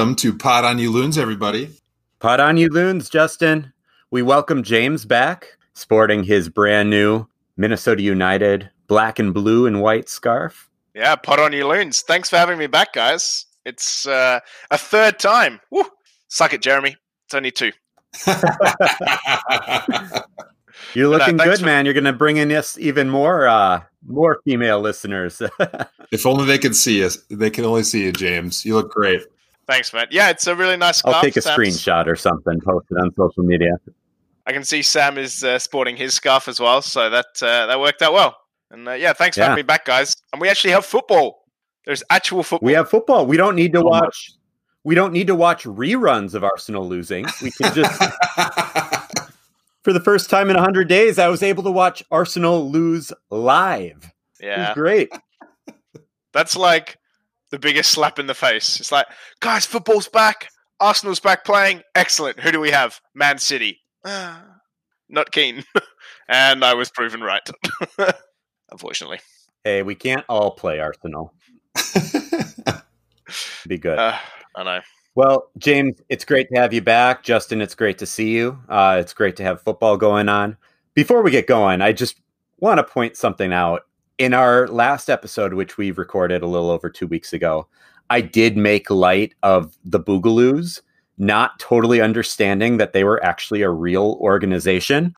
welcome to Pod on You Loons, everybody. Pod on You Loons, Justyn. We welcome James back, sporting his brand new Minnesota United black and blue and white scarf. Yeah, Pod on You Loons. Thanks for having me back, guys. It's uh, a third time. Woo! Suck it, Jeremy. It's only two. You're looking no, good, for- man. You're going to bring in us even more, uh, more female listeners. if only they could see us. They can only see you, James. You look great. Thanks, man. Yeah, it's a really nice. Scarf. I'll take a Sam's- screenshot or something, post it on social media. I can see Sam is uh, sporting his scarf as well, so that uh, that worked out well. And uh, yeah, thanks for yeah. having me back, guys. And we actually have football. There's actual football. We have football. We don't need to watch. We don't need to watch reruns of Arsenal losing. We can just. for the first time in hundred days, I was able to watch Arsenal lose live. Yeah, great. That's like the biggest slap in the face. It's like, guys, football's back. Arsenal's back playing. Excellent. Who do we have? Man City. not keen. and I was proven right. Unfortunately. Hey, we can't all play Arsenal. Be good. Uh, I know. Well, James, it's great to have you back. Justyn, it's great to see you. Uh, it's great to have football going on. Before we get going, I just want to point something out. In our last episode, which we recorded a little over two weeks ago, I did make light of the Boogaloos, not totally understanding that they were actually a real organization.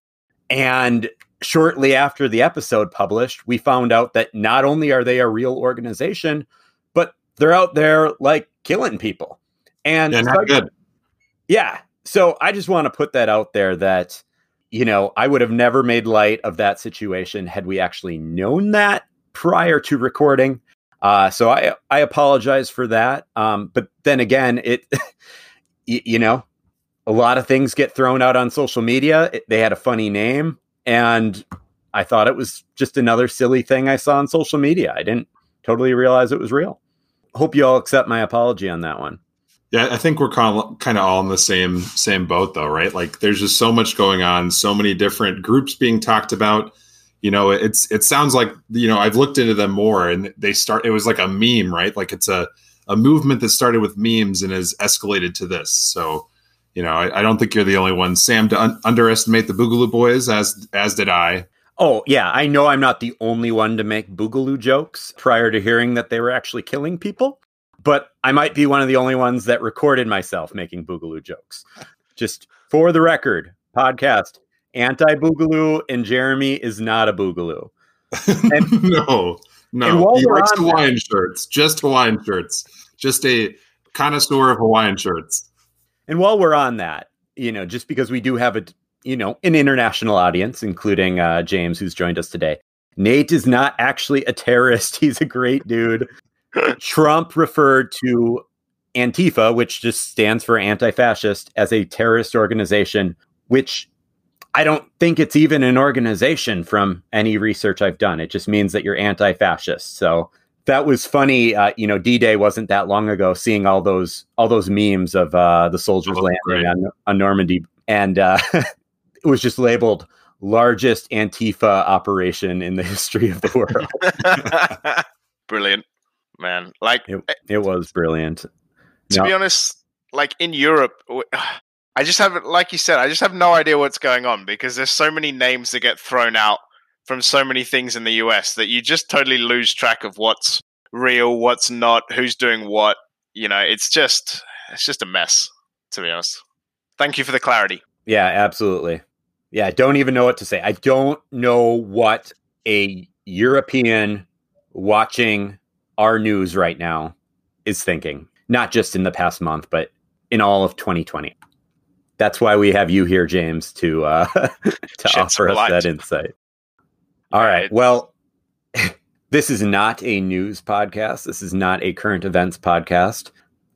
And shortly after the episode published, we found out that not only are they a real organization, but they're out there like killing people. And yeah, not good. Yeah. So I just want to put that out there that, you know, I would have never made light of that situation had we actually known that prior to recording. Uh, so I I apologize for that. Um, but then again, it you know, a lot of things get thrown out on social media. It, they had a funny name, and I thought it was just another silly thing I saw on social media. I didn't totally realize it was real. Hope you all accept my apology on that one. Yeah, I think we're kind of, all in the same same boat though, right? Like there's just so much going on, so many different groups being talked about. You know, it's it sounds like you know, I've looked into them more and they start it was like a meme, right? Like it's a a movement that started with memes and has escalated to this. So, you know, I, I don't think you're the only one, Sam, to un- underestimate the Boogaloo Boys, as as did I. Oh yeah, I know I'm not the only one to make Boogaloo jokes prior to hearing that they were actually killing people but I might be one of the only ones that recorded myself making Boogaloo jokes. Just for the record, podcast anti Boogaloo and Jeremy is not a Boogaloo. And, no, no, he likes Hawaiian that, shirts, just Hawaiian shirts, just a connoisseur of Hawaiian shirts. And while we're on that, you know, just because we do have a you know an international audience, including uh, James, who's joined us today. Nate is not actually a terrorist. He's a great dude. Trump referred to Antifa, which just stands for anti fascist, as a terrorist organization, which I don't think it's even an organization from any research I've done. It just means that you're anti fascist. So that was funny. Uh, you know, D Day wasn't that long ago, seeing all those all those memes of uh, the soldiers oh, landing on, on, Normandy, and uh, it was just labeled largest Antifa operation in the history of the world. Brilliant man. Like it, eh, it was brilliant. To no. be honest, like in Europe, I just have, like you said, I just have no idea what's going on because there's so many names that get thrown out from so many things in the US that you just totally lose track of what's real, what's not, who's doing what. You know, it's just, it's just a mess, to be honest. Thank you for the clarity. Yeah, absolutely. Yeah, I don't even know what to say. I don't know what a European watching our news right now is thinking, not just in the past month, but in all of 2020. That's why we have you here, James, to uh, to offer us that insight. All right. Well, this is not a news podcast. This is not a current events podcast.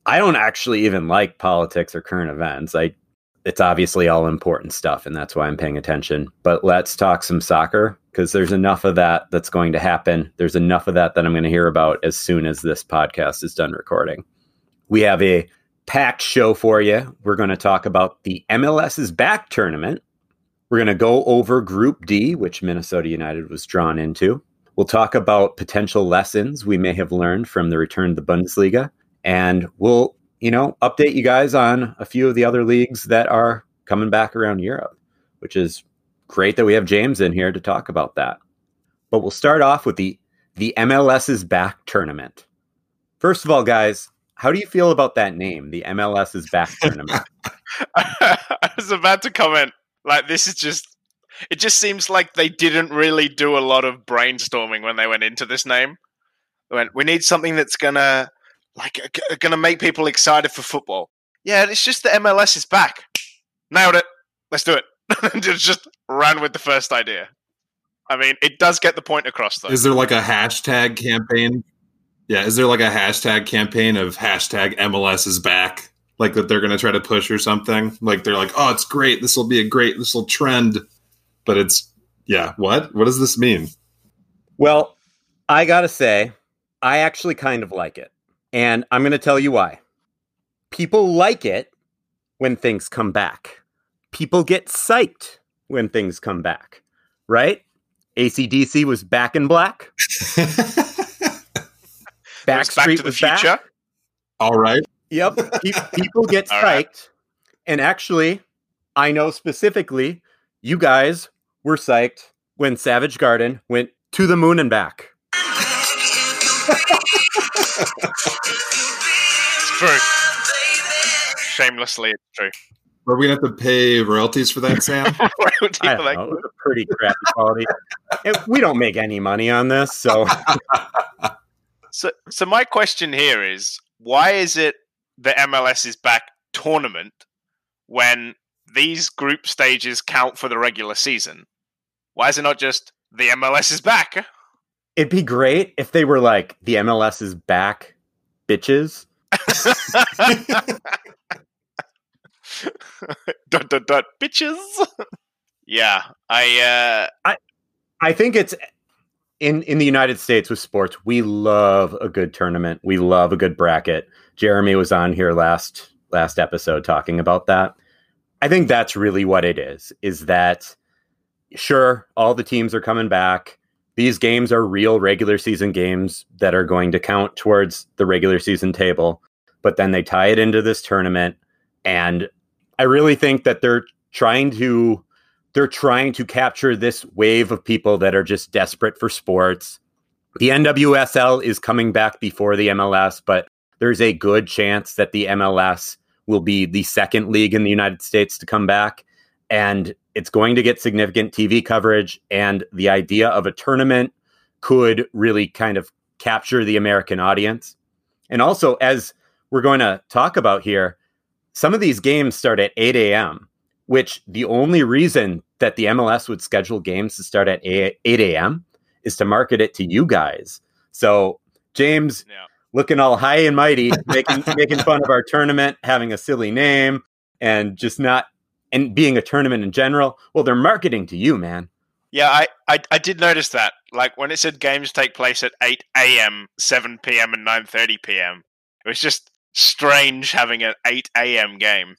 I don't actually even like politics or current events. I it's obviously all important stuff and that's why I'm paying attention. But let's talk some soccer because there's enough of that that's going to happen. There's enough of that that I'm going to hear about as soon as this podcast is done recording. We have a packed show for you. We're going to talk about the MLS's back tournament. We're going to go over Group D, which Minnesota United was drawn into. We'll talk about potential lessons we may have learned from the return to the Bundesliga. And we'll you know, update you guys on a few of the other leagues that are coming back around Europe, which is great that we have James in here to talk about that. But we'll start off with the the MLS's back tournament. First of all, guys, how do you feel about that name, the MLS's back tournament? I was about to comment like this is just it just seems like they didn't really do a lot of brainstorming when they went into this name. They went, we need something that's gonna like gonna make people excited for football. Yeah, it's just the MLS is back. Nailed it. Let's do it. just ran with the first idea. I mean, it does get the point across, though. Is there like a hashtag campaign? Yeah, is there like a hashtag campaign of hashtag MLS is back? Like that they're going to try to push or something? Like they're like, oh, it's great. This will be a great, this will trend. But it's, yeah, what? What does this mean? Well, I got to say, I actually kind of like it. And I'm going to tell you why. People like it when things come back. People get psyched when things come back, right? ACDC was back in black. back to the future. Back. All right. Yep. People get psyched. Right. And actually, I know specifically you guys were psyched when Savage Garden went to the moon and back. it's true. Shamelessly, it's true. Are we gonna have to pay royalties for that, Sam? I don't like- know, pretty crappy quality. we don't make any money on this, so. so, so my question here is: Why is it the MLS is back tournament when these group stages count for the regular season? Why is it not just the MLS is back? It'd be great if they were like the MLS is back, bitches. dot dot dot bitches. yeah, I uh I I think it's in in the United States with sports, we love a good tournament. We love a good bracket. Jeremy was on here last last episode talking about that. I think that's really what it is. Is that sure all the teams are coming back. These games are real regular season games that are going to count towards the regular season table, but then they tie it into this tournament and I really think that they're trying to they're trying to capture this wave of people that are just desperate for sports. The NWSL is coming back before the MLS, but there's a good chance that the MLS will be the second league in the United States to come back and it's going to get significant TV coverage and the idea of a tournament could really kind of capture the American audience. And also as we're going to talk about here, some of these games start at 8 a.m., which the only reason that the MLS would schedule games to start at 8 a.m. is to market it to you guys. So, James, yeah. looking all high and mighty, making making fun of our tournament, having a silly name, and just not and being a tournament in general. Well, they're marketing to you, man. Yeah, I, I, I did notice that. Like when it said games take place at 8 a.m., 7 p.m., and 9:30 p.m. It was just strange having an 8 a.m. game.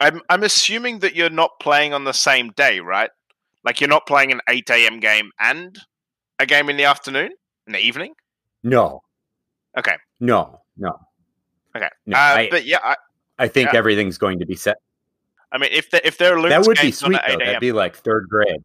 I'm I'm assuming that you're not playing on the same day, right? Like you're not playing an 8 a.m. game and a game in the afternoon, in the evening. No. Okay. No. No. Okay. No, uh, I, but yeah, I, I think yeah. everything's going to be set. I mean, if the, if there are that would be sweet though. That'd be like third grade.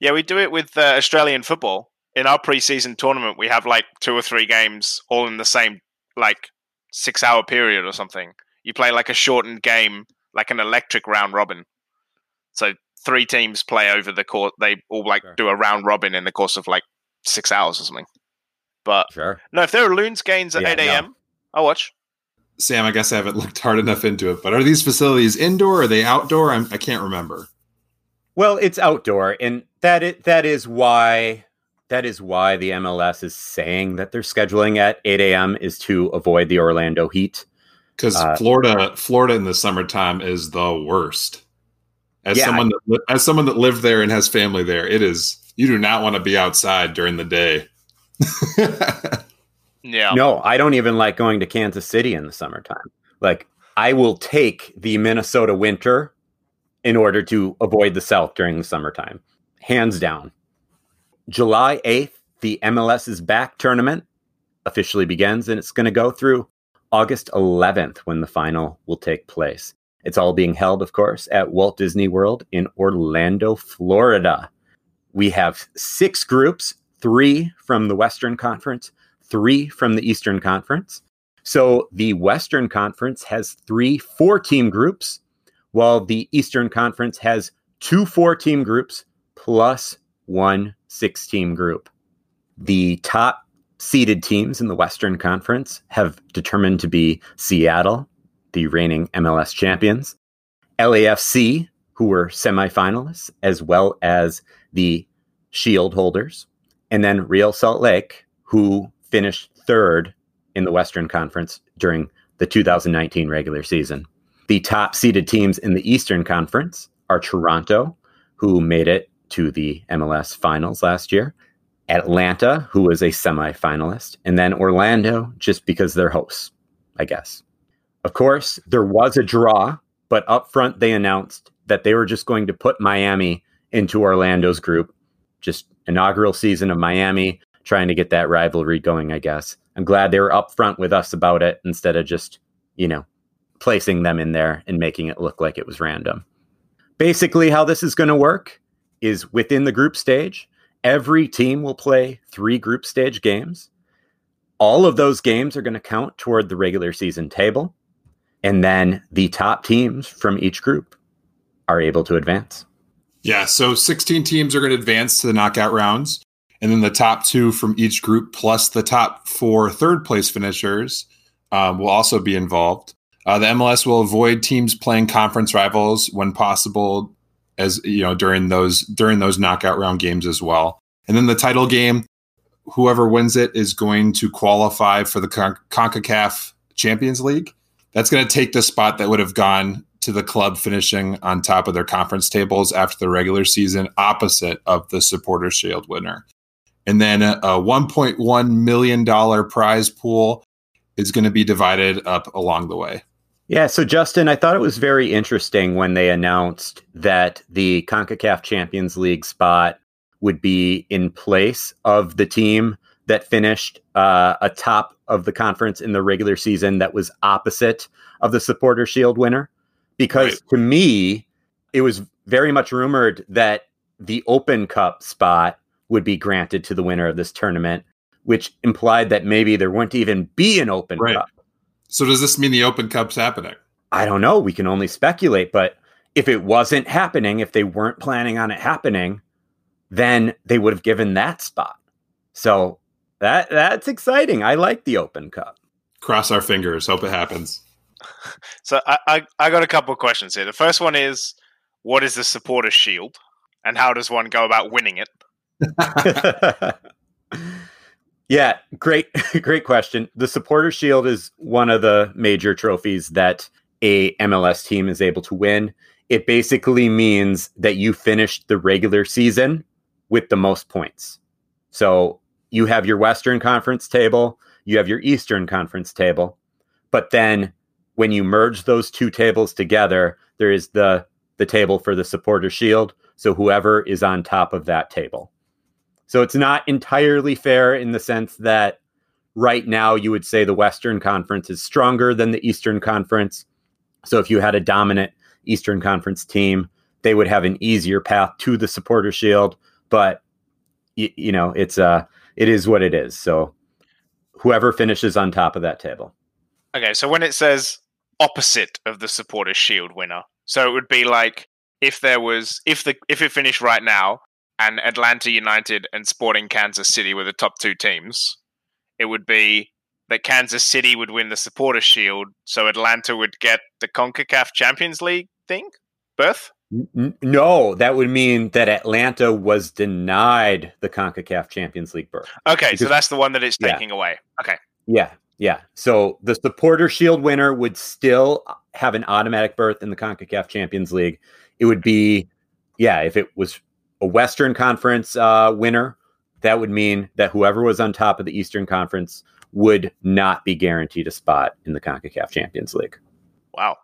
Yeah, we do it with uh, Australian football. In our preseason tournament, we have like two or three games all in the same like six hour period or something. You play like a shortened game, like an electric round robin. So three teams play over the course. They all like sure. do a round robin in the course of like six hours or something. But sure. no, if there are loons games at yeah, eight a.m., no. I'll watch. Sam, I guess I haven't looked hard enough into it, but are these facilities indoor? Or are they outdoor? I'm, I can not remember. Well, it's outdoor, and that is, that is why that is why the MLS is saying that they're scheduling at 8 a.m. is to avoid the Orlando heat. Because uh, Florida, Florida in the summertime is the worst. As yeah, someone that, as someone that lived there and has family there, it is. You do not want to be outside during the day. yeah. No, I don't even like going to Kansas City in the summertime. Like I will take the Minnesota winter in order to avoid the South during the summertime, hands down. July 8th, the MLS is back tournament officially begins, and it's going to go through August 11th when the final will take place. It's all being held, of course, at Walt Disney World in Orlando, Florida. We have six groups, three from the Western Conference, three from the Eastern Conference. So the Western Conference has three four team groups, while the Eastern Conference has two four team groups plus one six team group. The top seeded teams in the Western Conference have determined to be Seattle, the reigning MLS champions, LAFC, who were semifinalists, as well as the Shield holders, and then Real Salt Lake, who finished third in the Western Conference during the 2019 regular season. The top seeded teams in the Eastern Conference are Toronto, who made it to the MLS finals last year, Atlanta, who was a semifinalist, and then Orlando, just because they're hosts, I guess. Of course, there was a draw, but up front they announced that they were just going to put Miami into Orlando's group. Just inaugural season of Miami, trying to get that rivalry going, I guess. I'm glad they were upfront with us about it instead of just, you know, placing them in there and making it look like it was random. Basically, how this is going to work is within the group stage, every team will play three group stage games. All of those games are going to count toward the regular season table. And then the top teams from each group are able to advance. Yeah, so 16 teams are going to advance to the knockout rounds. And then the top two from each group, plus the top four third place finishers, um, will also be involved. Uh, the MLS will avoid teams playing conference rivals when possible, as you know during those during those knockout round games as well. And then the title game, whoever wins it is going to qualify for the Con- Concacaf Champions League. That's going to take the spot that would have gone to the club finishing on top of their conference tables after the regular season, opposite of the Supporter Shield winner. And then a, a $1.1 million prize pool is going to be divided up along the way. Yeah, so Justyn, I thought it was very interesting when they announced that the CONCACAF Champions League spot would be in place of the team that finished uh, atop of the conference in the regular season that was opposite of the Supporter Shield winner. Because right. to me, it was very much rumored that the Open Cup spot would be granted to the winner of this tournament, which implied that maybe there wouldn't even be an Open right. Cup. So does this mean the Open Cup's happening? I don't know. We can only speculate. But if it wasn't happening, if they weren't planning on it happening, then they would have given that spot. So that that's exciting. I like the Open Cup. Cross our fingers. Hope it happens. So I, I, I got a couple of questions here. The first one is, what is the supporter shield, and how does one go about winning it? yeah, great, great question. The Supporter Shield is one of the major trophies that a MLS team is able to win. It basically means that you finished the regular season with the most points. So you have your Western Conference table, you have your Eastern Conference table, but then when you merge those two tables together, there is the the table for the Supporter Shield. So whoever is on top of that table. So it's not entirely fair in the sense that right now you would say the Western Conference is stronger than the Eastern Conference. So if you had a dominant Eastern Conference team, they would have an easier path to the supporter shield. But you know, it's uh it is what it is. So whoever finishes on top of that table. Okay, so when it says opposite of the supporter shield winner, so it would be like if there was if the if it finished right now, and Atlanta United and Sporting Kansas City were the top two teams, it would be that Kansas City would win the Supporter Shield, so Atlanta would get the CONCACAF Champions League thing berth? No, that would mean that Atlanta was denied the CONCACAF Champions League berth. Okay, because, so that's the one that it's taking yeah. away. Okay. Yeah, yeah. So the Supporter Shield winner would still have an automatic berth in the CONCACAF Champions League. It would be, yeah, if it was a Western Conference uh, winner, that would mean that whoever was on top of the Eastern Conference would not be guaranteed a spot in the CONCACAF Champions League. Wow.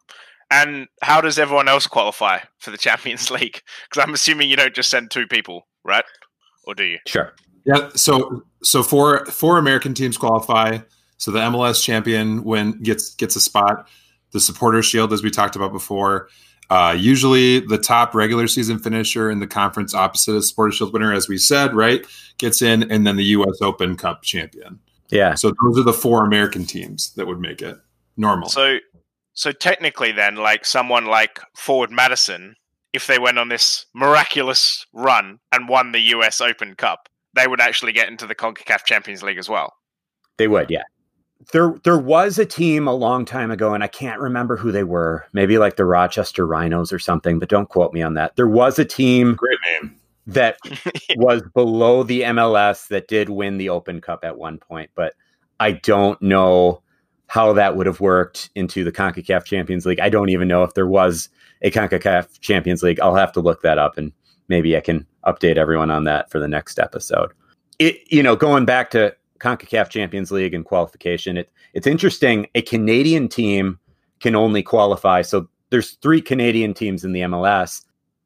And how does everyone else qualify for the Champions League? Because I'm assuming you don't just send two people, right? Or do you? Sure. Yeah. So so four four American teams qualify. So the MLS champion when gets gets a spot. The supporter shield, as we talked about before, uh, usually the top regular season finisher in the conference opposite of supporter shield winner, as we said, right, gets in, and then the U.S. Open Cup champion. Yeah. So those are the four American teams that would make it normal. So, so technically, then, like someone like Forward Madison, if they went on this miraculous run and won the U.S. Open Cup, they would actually get into the Concacaf Champions League as well. They would, yeah. There, there was a team a long time ago, and I can't remember who they were. Maybe like the Rochester Rhinos or something, but don't quote me on that. There was a team Great name. that was below the MLS that did win the Open Cup at one point, but I don't know how that would have worked into the CONCACAF Champions League. I don't even know if there was a CONCACAF Champions League. I'll have to look that up and maybe I can update everyone on that for the next episode. It, you know, going back to CONCACAF Champions League and qualification, it, it's interesting. A Canadian team can only qualify. So there's three Canadian teams in the MLS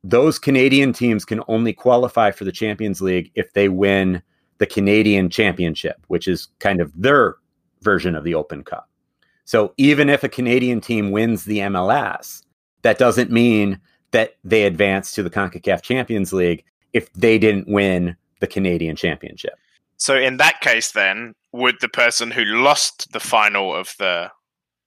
those Canadian teams can only qualify for the Champions League if they win the Canadian Championship, which is kind of their version of the Open Cup. So even if a Canadian team wins the MLS, that doesn't mean that they advance to the CONCACAF Champions League if they didn't win the Canadian Championship. So in that case, then would the person who lost the final of the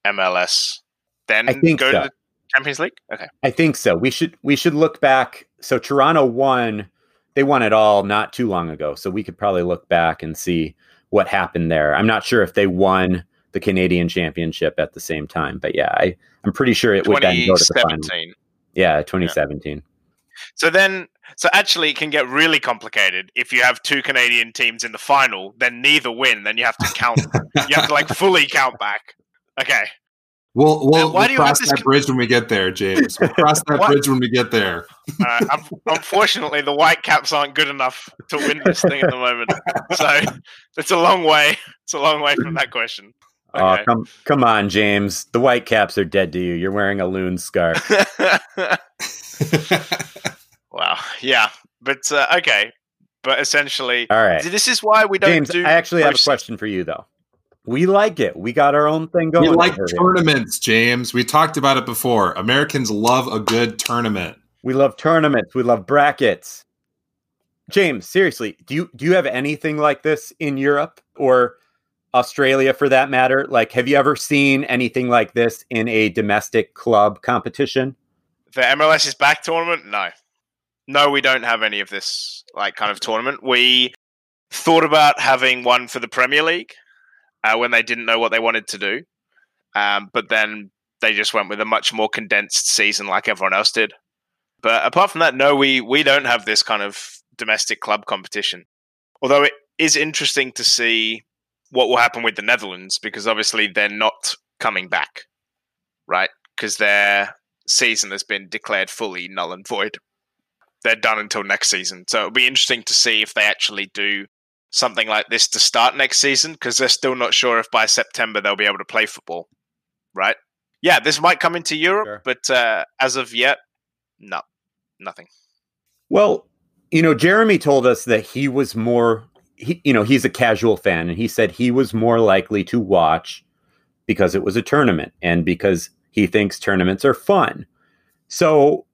MLS then go so. to the Champions League? Okay. I think so. We should we should look back. So Toronto won. They won it all not too long ago. So we could probably look back and see what happened there. I'm not sure if they won the Canadian Championship at the same time, but yeah, I I'm pretty sure it would then go to the final. 2017. Yeah, 2017. So then, so actually, it can get really complicated if you have two Canadian teams in the final. Then neither win. Then you have to count. you have to like fully count back. Okay. We'll we'll, why we'll do you have cross this that con- bridge when we get there, James. We'll cross that bridge when we get there. Uh, unfortunately, the Whitecaps aren't good enough to win this thing at the moment. So it's a long way. It's a long way from that question. Oh, come come on, James. The Whitecaps are dead to you. You're wearing a loon scarf. Wow. Yeah. But uh, okay. But essentially, All right. this is why we don't James, do. I actually have a question for you though. We like it. We got our own thing going. we like over here. tournaments, James. We talked about it before. Americans love a good tournament. We love tournaments. We love brackets. James, seriously, do you do you have anything like this in Europe or Australia for that matter? Like have you ever seen anything like this in a domestic club competition? The MLS is back tournament? No. No, we don't have any of this like kind of tournament. We thought about having one for the Premier League uh, when they didn't know what they wanted to do. Um, but then they just went with a much more condensed season like everyone else did. But apart from that, no, we, we don't have this kind of domestic club competition. Although it is interesting to see what will happen with the Netherlands because obviously they're not coming back, right? Because their season has been declared fully null and void. They're done until next season. So it'll be interesting to see if they actually do something like this to start next season because they're still not sure if by September they'll be able to play football, right? Yeah, this might come into Europe, Sure. but uh, as of yet, no, nothing. Well, you know, Jeremy told us that he was more he you know, he's a casual fan and he said he was more likely to watch because it was a tournament and because he thinks tournaments are fun. So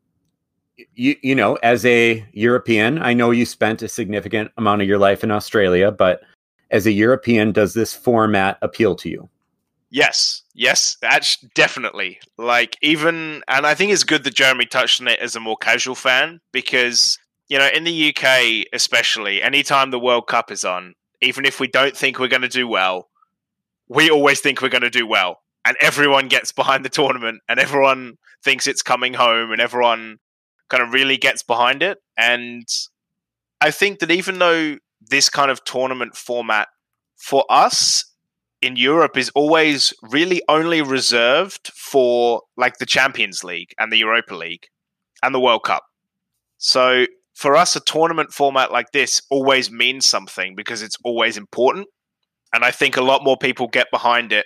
you you know, as a European, I know you spent a significant amount of your life in Australia, but as a European, does this format appeal to you? Yes, yes, that's definitely like even, and I think it's good that Jeremy touched on it as a more casual fan because you know in the UK especially, anytime the World Cup is on, even if we don't think we're going to do well, we always think we're going to do well, and everyone gets behind the tournament, and everyone thinks it's coming home, and everyone kind of really gets behind it, and I think that even though this kind of tournament format for us in Europe is always really only reserved for like the Champions League and the Europa League and the World Cup. So for us, a tournament format like this always means something because it's always important. And I think a lot more people get behind it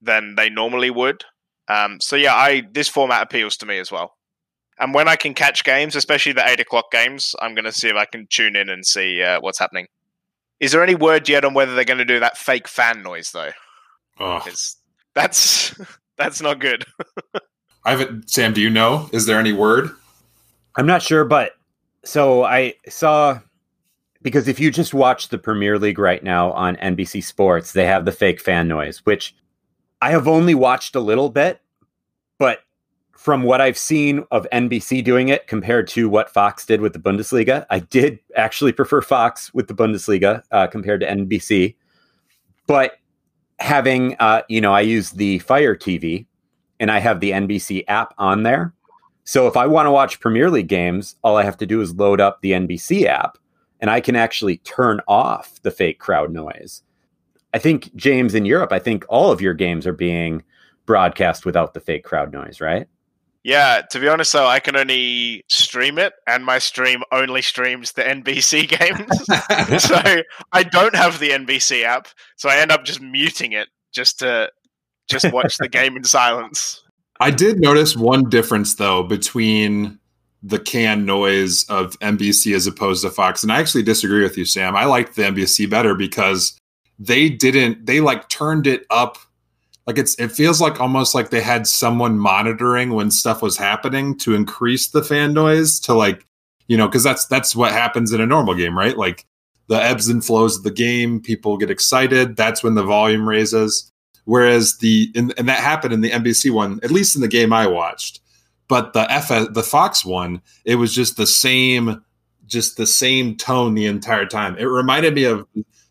than they normally would. Um, so yeah, I this format appeals to me as well. And when I can catch games, especially the eight o'clock games, I'm going to see if I can tune in and see uh, what's happening. Is there any word yet on whether they're going to do that fake fan noise though? Ugh. It's, that's that's not good. I haven't. Sam, do you know? Is there any word? I'm not sure, but so I saw because if you just watch the Premier League right now on NBC Sports, they have the fake fan noise, which I have only watched a little bit, but from what I've seen of NBC doing it compared to what Fox did with the Bundesliga, I did actually prefer Fox with the Bundesliga uh, compared to NBC. But having, uh, you know, I use the Fire TV and I have the NBC app on there. So if I want to watch Premier League games, all I have to do is load up the NBC app and I can actually turn off the fake crowd noise. I think, James, in Europe, I think all of your games are being broadcast without the fake crowd noise, right? Yeah, to be honest, though, I can only stream it, and my stream only streams the NBC games. so I don't have the NBC app, so I end up just muting it just to just watch the game in silence. I did notice one difference though between the can noise of NBC as opposed to Fox, and I actually disagree with you, Sam. I liked the NBC better because they didn't. They like turned it up like it's it feels like almost like they had someone monitoring when stuff was happening to increase the fan noise to like you know because that's that's what happens in a normal game right? Like the ebbs and flows of the game people get excited that's when the volume raises. Whereas the and, and that happened in the nbc one at least in the game i watched. But the f the fox one it was just the same just the same tone the entire time. It reminded me of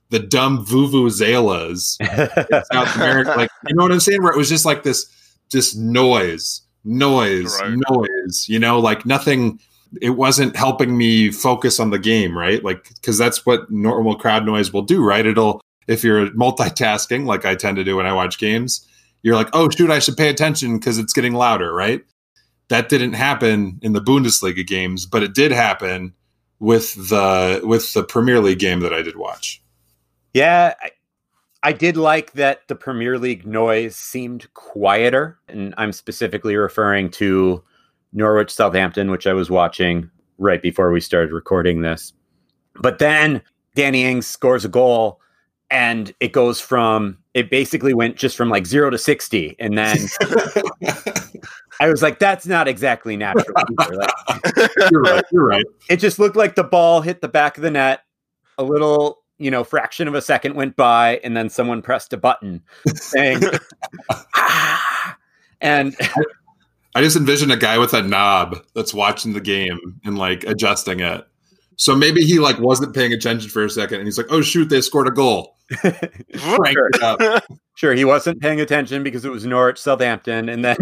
the dumb vuvuzelas in South America. Like, you know what I'm saying? Where it was just like this, just noise, noise, Right. noise. You know, like nothing. It wasn't helping me focus on the game, right? Like, because that's what normal crowd noise will do, right? It'll if you're multitasking, like I tend to do when I watch games, you're like, oh shoot, I should pay attention because it's getting louder, right? That didn't happen in the Bundesliga games, but it did happen with the with the Premier League game that I did watch. Yeah, I, I did like that the Premier League noise seemed quieter, and I'm specifically referring to Norwich Southampton, which I was watching right before we started recording this. But then Danny Ings scores a goal, and it goes from it basically went just from like zero to sixty, and then I was like, "That's not exactly natural." Like, you're right. You're right. it just looked like the ball hit the back of the net a little you know fraction of a second went by and then someone pressed a button saying ah! and I just envision a guy with a knob that's watching the game and like adjusting it. So maybe he like wasn't paying attention for a second, and he's like, "Oh shoot, they scored a goal." Crank it up. sure he wasn't paying attention because it was norwich southampton and then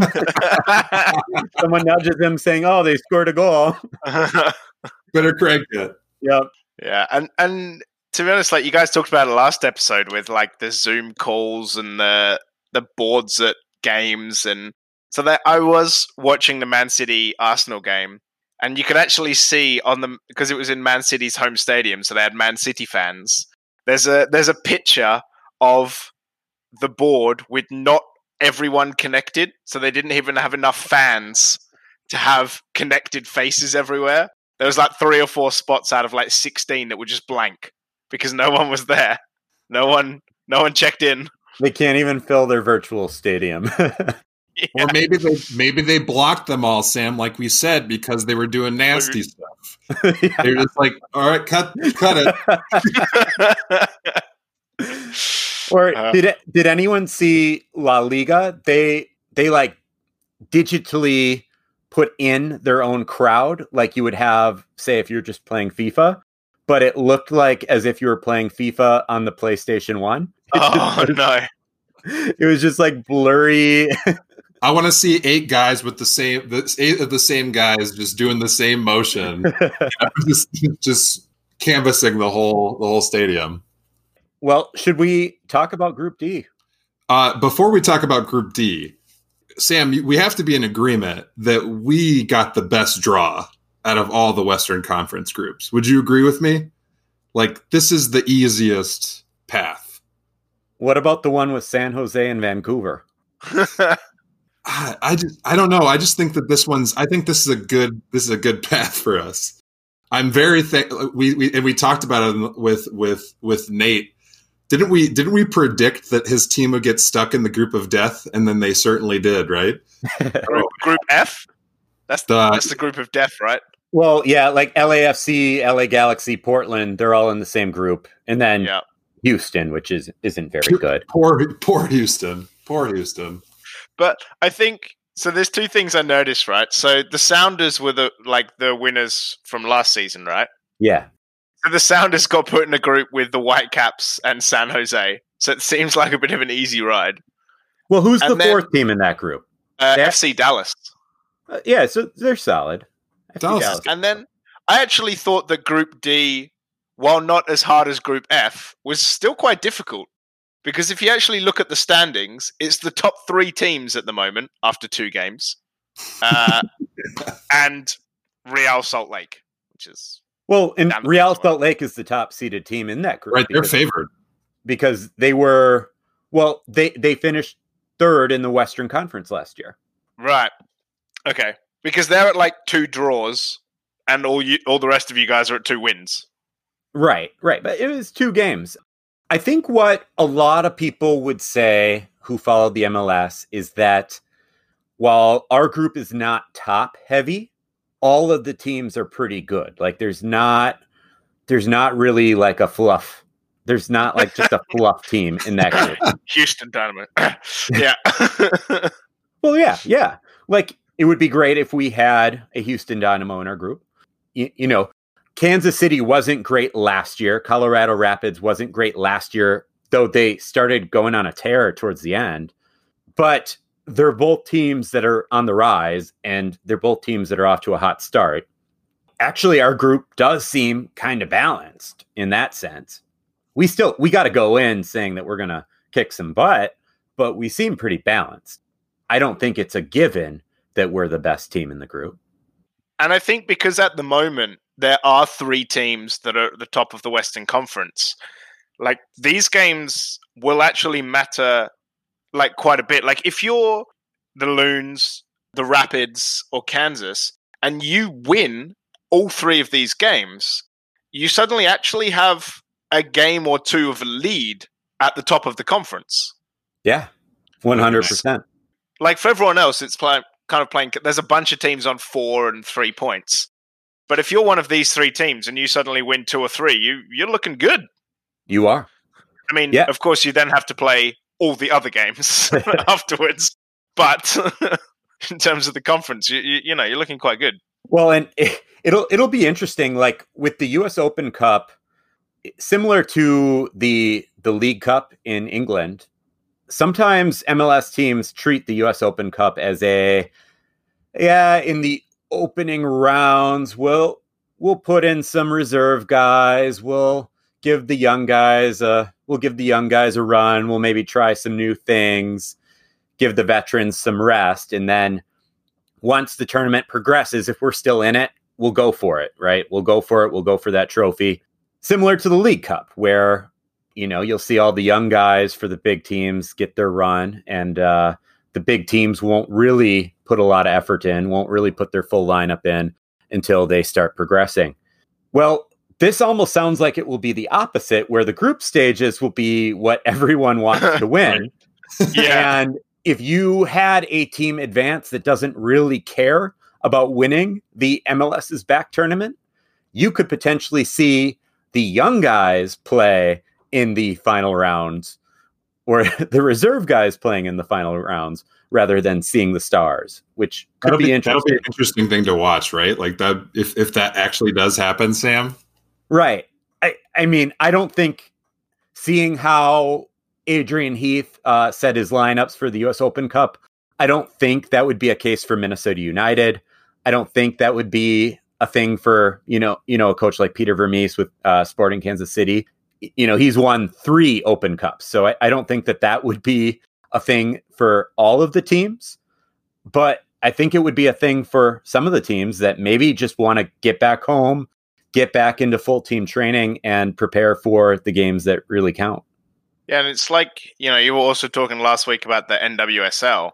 someone nudges him saying oh they scored a goal Better crank it. yep yeah, and and to be honest, like you guys talked about it last episode with like the Zoom calls and the the boards at games, and so that I was watching the Man City Arsenal game, and you could actually see on the because it was in Man City's home stadium, so they had Man City fans. There's a there's a picture of the board with not everyone connected, so they didn't even have enough fans to have connected faces everywhere. There was like three or four spots out of like 16 that were just blank because no one was there. No one no one checked in. they can't even fill their virtual stadium Or maybe they maybe they blocked them all, Sam, like we said, because they were doing nasty stuff. Yeah. They're just like, "All right, cut, cut it." Or Uh, did it, did anyone see La Liga? They they like digitally put in their own crowd, like you would have, say, if you're just playing FIFA, but it looked like as if you were playing FIFA on the PlayStation One. oh no. It was just like blurry. I want to see eight guys with the same, the eight of the same guys just doing the same motion, just, just canvassing the whole the whole stadium. well, should we talk about Group D? Uh, before we talk about Group D, Sam, we have to be in agreement that we got the best draw out of all the Western Conference groups. Would you agree with me? Like this is the easiest path. What about the one with San Jose and Vancouver? I, I just I don't know. I just think that this one's. I think this is a good this is a good path for us. I'm very thank we, we and we talked about it with with with Nate didn't we didn't we predict that his team would get stuck in the group of death, and then they certainly did, right? group, group F. That's the, that's the group of death, right? Well, yeah, like LAFC, LA Galaxy, Portland, they're all in the same group, and then yeah. Houston, which is isn't very good. Poor, poor Houston. Poor Houston. But I think so. There's two things I noticed, right? So the Sounders were the like the winners from last season, right? Yeah. So the Sounders got put in a group with the Whitecaps and San Jose. So it seems like a bit of an easy ride. Well, who's and the then, fourth team in that group? Uh, FC Dallas. Uh, yeah, so they're solid. Dallas. Dallas. And then I actually thought that Group D, while not as hard as Group F, was still quite difficult. Because if you actually look at the standings, it's the top three teams at the moment after two games, uh, and Real Salt Lake, which is well, and Real Salt Lake is the top seeded team in that group. Right, they're favored because they were well, they they finished third in the Western Conference last year. Right. Okay, because they're at like two draws, and all you all the rest of you guys are at two wins. Right, right, but it was two games. I think what a lot of people would say who follow the MLS is that while our group is not top heavy, all of the teams are pretty good. Like there's not there's not really like a fluff. There's not like just a fluff team in that group. Houston Dynamo. yeah. well, yeah, yeah. Like it would be great if we had a Houston Dynamo in our group. You, you know, Kansas City wasn't great last year. Colorado Rapids wasn't great last year, though they started going on a tear towards the end. But they're both teams that are on the rise, and they're both teams that are off to a hot start. Actually, our group does seem kind of balanced in that sense. We still we got to go in saying that we're going to kick some butt, but we seem pretty balanced. I don't think it's a given that we're the best team in the group. And I think because at the moment there are three teams that are at the top of the Western Conference. Like these games will actually matter like quite a bit. Like if you're the Loons, the Rapids, or Kansas, and you win all three of these games, you suddenly actually have a game or two of a lead at the top of the conference. Yeah, one hundred percent. Like for everyone else, it's play, kind of playing. There's a bunch of teams on four and three points, but if you're one of these three teams and you suddenly win two or three, you you're looking good. You are. I mean, yeah. of course, you then have to play all the other games afterwards. But in terms of the conference, you, you, you know you're looking quite good. Well, and it, it'll it'll be interesting. Like with the U.S. Open Cup, similar to the the League Cup in England, sometimes MLS teams treat the U.S. Open Cup as a yeah in the opening rounds, we'll we'll put in some reserve guys. We'll give the young guys a we'll give the young guys a run. We'll maybe try some new things, give the veterans some rest, and then once the tournament progresses, if we're still in it, we'll go for it. Right? We'll go for it. We'll go for that trophy. Similar to the League Cup, where you know you'll see all the young guys for the big teams get their run, and uh, the big teams won't really put a lot of effort in, won't really put their full lineup in until they start progressing. Well, this almost sounds like it will be the opposite, where the group stages will be what everyone wants to win. yeah. And if you had a team advance that doesn't really care about winning the MLS's back tournament, you could potentially see the young guys play in the final rounds or the reserve guys playing in the final rounds rather than seeing the stars, which could that'll be, be interesting. That'll be an interesting thing to watch, right? Like that if if that actually does happen, Sam. Right. I I mean, I don't think seeing how Adrian Heath uh, set his lineups for the U.S. Open Cup, I don't think that would be a case for Minnesota United. I don't think that would be a thing for you know you know a coach like Peter Vermes with uh, Sporting Kansas City you know, he's won three Open Cups. So I, I don't think that that would be a thing for all of the teams. But I think it would be a thing for some of the teams that maybe just want to get back home, get back into full team training, and prepare for the games that really count. Yeah, and it's like, you know, you were also talking last week about the NWSL.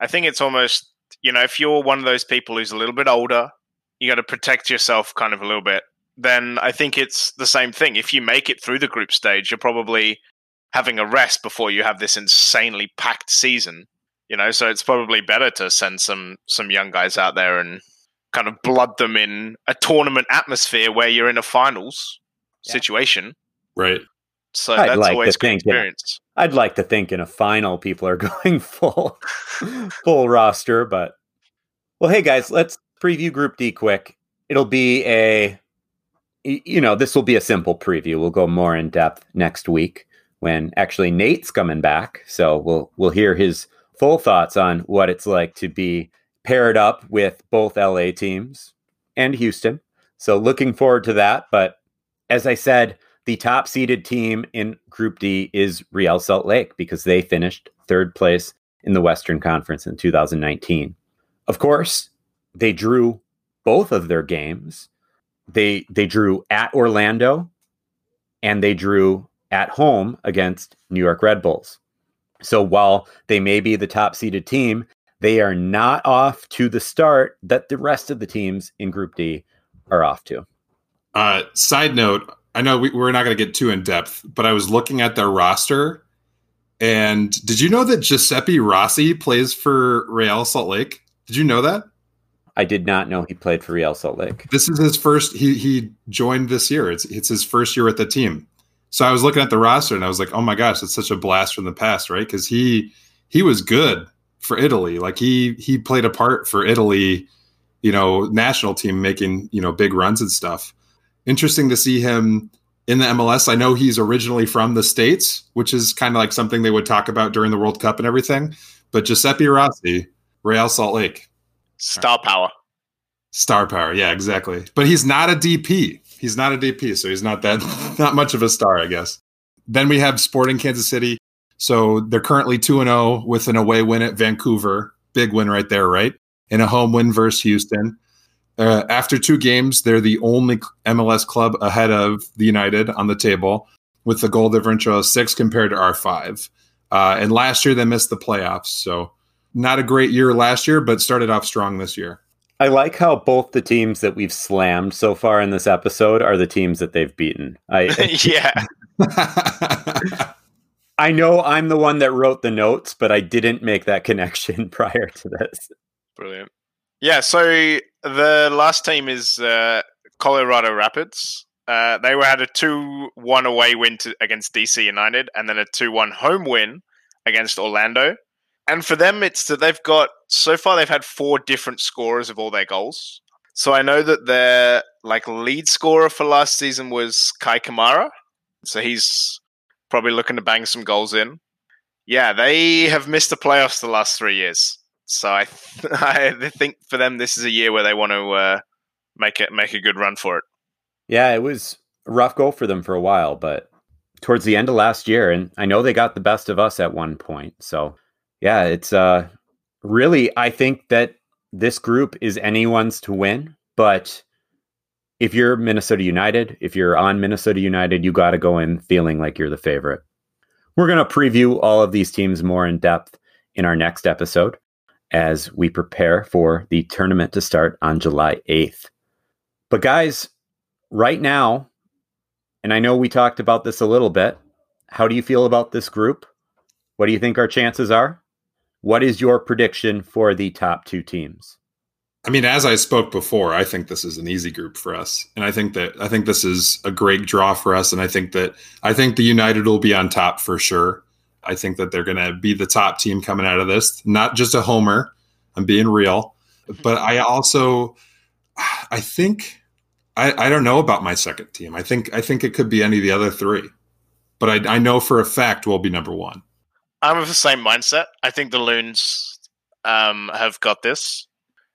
I think it's almost, you know, if you're one of those people who's a little bit older, you got to protect yourself kind of a little bit then I think it's the same thing. If you make it through the group stage, you're probably having a rest before you have this insanely packed season. You know, so it's probably better to send some some young guys out there and kind of blood them in a tournament atmosphere where you're in a finals Yeah. situation. Right. So I'd that's like always good think, yeah. experience. I'd like to think in a final people are going full full roster, but well, hey guys, let's preview Group D quick. It'll be a y- you know, this will be a simple preview. We'll go more in depth next week when actually Nate's coming back. So we'll we'll hear his full thoughts on what it's like to be paired up with both LA teams and Houston. So looking forward to that, but as I said, the top seeded team in Group D is Real Salt Lake because they finished third place in the Western Conference in 2019. Of course, they drew both of their games. They they drew at Orlando and they drew at home against New York Red Bulls. So while they may be the top seeded team, they are not off to the start that the rest of the teams in Group D are off to. Uh, side note, I know we, we're not going to get too in depth, but I was looking at their roster, and did you know that Giuseppe Rossi plays for Real Salt Lake? Did you know that? I did not know he played for Real Salt Lake. This is his first. He he joined this year. It's it's his first year with the team. So I was looking at the roster and I was like, oh my gosh, it's such a blast from the past, right? Because he he was good for Italy. Like he he played a part for Italy, you know, national team making you know big runs and stuff. Interesting to see him in the MLS. I know he's originally from the states, which is kind of like something they would talk about during the World Cup and everything. But Giuseppe Rossi, Real Salt Lake, Star power. Star power, yeah, exactly. But he's not a DP. He's not a DP, so he's not that not much of a star, I guess. Then we have Sporting Kansas City. So they're currently 2 and 0 with an away win at Vancouver. Big win right there, right? And a home win versus Houston. Uh, after two games, they're the only MLS club ahead of the United on the table with the goal differential of six compared to our five. Uh, and last year they missed the playoffs. So not a great year last year, but started off strong this year. I like how both the teams that we've slammed so far in this episode are the teams that they've beaten. I yeah. I know I'm the one that wrote the notes, but I didn't make that connection prior to this. Brilliant. Yeah, so the last team is uh, Colorado Rapids. Uh, they were had a two-one away win to, against DC United, and then a two-one home win against Orlando. And for them, it's that they've got so far they've had four different scorers of all their goals. So I know that their like lead scorer for last season was Kei Kamara. So he's probably looking to bang some goals in. Yeah, they have missed the playoffs the last three years. So I, th- I think for them, this is a year where they want to uh, make it make a good run for it. Yeah, it was a rough goal for them for a while, but towards the end of last year, and I know they got the best of us at one point. So yeah, it's uh really I think that this group is anyone's to win, but if you're Minnesota United, if you're on Minnesota United, you got to go in feeling like you're the favorite. We're going to preview all of these teams more in depth in our next episode as we prepare for the tournament to start on July 8th. But guys, right now, and I know we talked about this a little bit, how do you feel about this group? What do you think our chances are? What is your prediction for the top two teams? I mean, as I spoke before, I think this is an easy group for us, and I think that I think this is a great draw for us, and I think that I think the United will be on top for sure. I think that they're going to be the top team coming out of this, not just a homer. I'm being real, but I also, I think, I, I don't know about my second team. I think I think it could be any of the other three, but I, I know for a fact we'll be number one. I'm of the same mindset. I think the Loons um, have got this.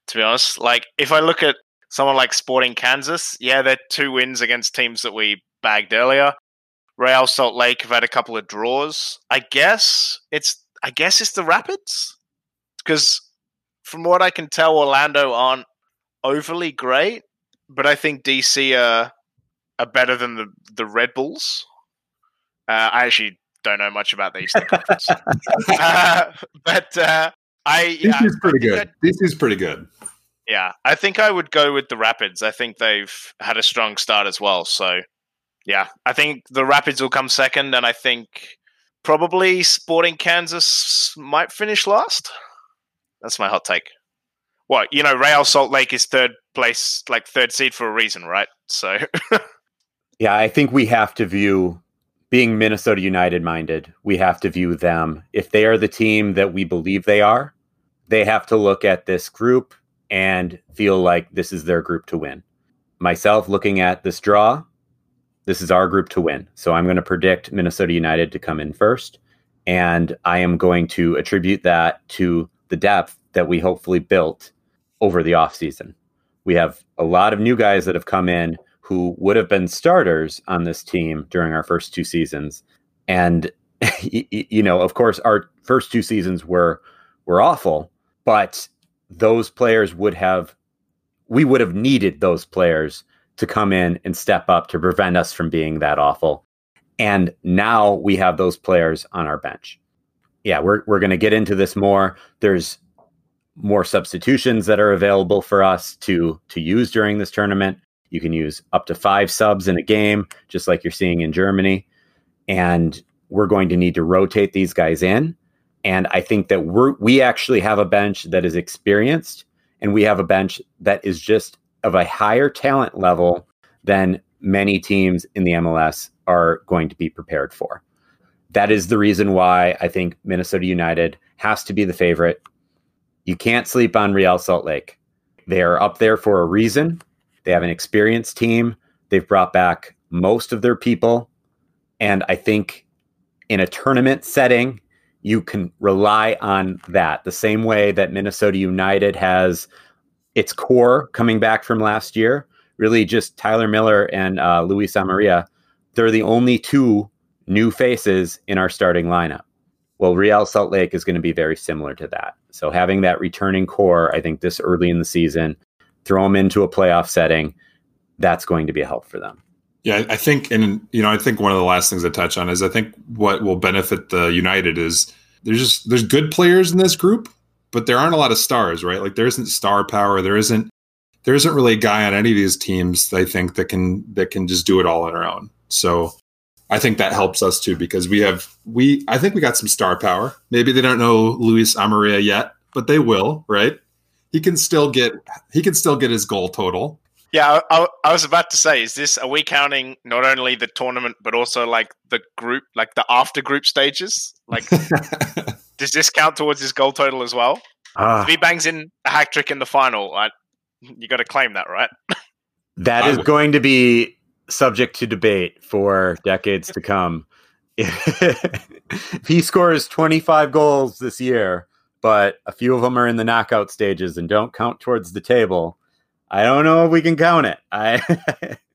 To be honest, like if I look at someone like Sporting Kansas, yeah, they're two wins against teams that we bagged earlier. Real Salt Lake have had a couple of draws. I guess it's I guess it's the Rapids because from what I can tell, Orlando aren't overly great, but I think DC are are better than the the Red Bulls. Uh, I actually don't know much about the Eastern Conference, uh, but uh, I yeah, this is pretty I think good. This is pretty good. yeah, I think I would go with the Rapids. I think they've had a strong start as well. So, yeah, I think the Rapids will come second, and I think probably Sporting Kansas might finish last. That's my hot take. What you know, Real Salt Lake is third place, like third seed for a reason, right? So, yeah, I think we have to view being Minnesota United minded. We have to view them if they are the team that we believe they are. They have to look at this group and feel like this is their group to win. Myself, looking at this draw, this is our group to win. So I'm going to predict Minnesota United to come in first. And I am going to attribute that to the depth that we hopefully built over the offseason. We have a lot of new guys that have come in who would have been starters on this team during our first two seasons. And you know, of course, our first two seasons were were awful, but those players would have we would have needed those players to come in and step up to prevent us from being that awful. And now we have those players on our bench. Yeah, we're we're going to get into this more. There's more substitutions that are available for us to to use during this tournament. You can use up to 5 subs in a game just like you're seeing in Germany. And we're going to need to rotate these guys in. And I think that we're we actually have a bench that is experienced and we have a bench that is just of a higher talent level than many teams in the MLS are going to be prepared for. That is the reason why I think Minnesota United has to be the favorite. You can't sleep on Real Salt Lake. They are up there for a reason. They have an experienced team. They've brought back most of their people. And I think in a tournament setting, you can rely on that the same way that Minnesota United has its core coming back from last year. Really, just Tyler Miller and uh, Luis Amarilla. They're the only two new faces in our starting lineup. Well, Real Salt Lake is going to be very similar to that. So having that returning core, I think this early in the season, throw them into a playoff setting, that's going to be a help for them. Yeah, I think, and you know, I think one of the last things I touch on is I think what will benefit the United is there's just there's good players in this group, but there aren't a lot of stars, right? Like there isn't star power. There isn't there isn't really a guy on any of these teams. I think that can that can just do it all on their own. So I think that helps us too because we have we I think we got some star power. Maybe they don't know Luis Amarilla yet, but they will, right? He can still get he can still get his goal total. Yeah, I, I, was about to say, is this are we counting not only the tournament but also like the group, like the after group stages? Like, does this count towards his goal total as well? Uh, if he bangs in a hat trick in the final, I, you got to claim that, right? that is going to be subject to debate for decades to come. if he scores 25 goals this year, but a few of them are in the knockout stages and don't count towards the table, I don't know if we can count it. I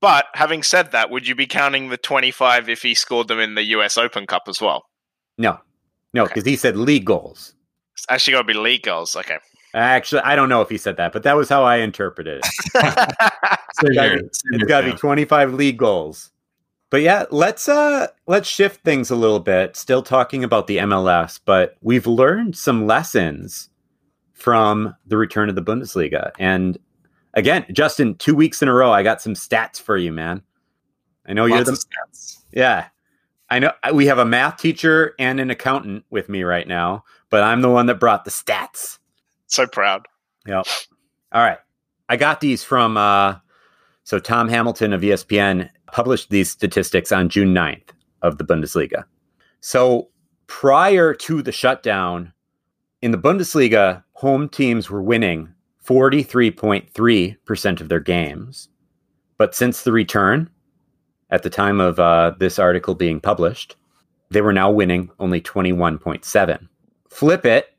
But having said that, would you be counting the 25 if he scored them in the US Open Cup as well? No. No, because okay. he said league goals. It's actually got to be league goals. Okay. Actually, I don't know if he said that, but that was how I interpreted it. it's got to be 25 league goals. But yeah, let's uh let's shift things a little bit. Still talking about the MLS, but we've learned some lessons from the return of the Bundesliga. And again, Justyn, two weeks in a row, I got some stats for you, man. I know Lots you're the stats. Yeah. I know we have a math teacher and an accountant with me right now, but I'm the one that brought the stats. So proud. Yep. All right. I got these from uh so Tom Hamilton of ESPN published these statistics on June 9th of the Bundesliga. So prior to the shutdown in the Bundesliga, home teams were winning 43.3% of their games. But since the return, at the time of uh, this article being published, they were now winning only 21.7. Flip it,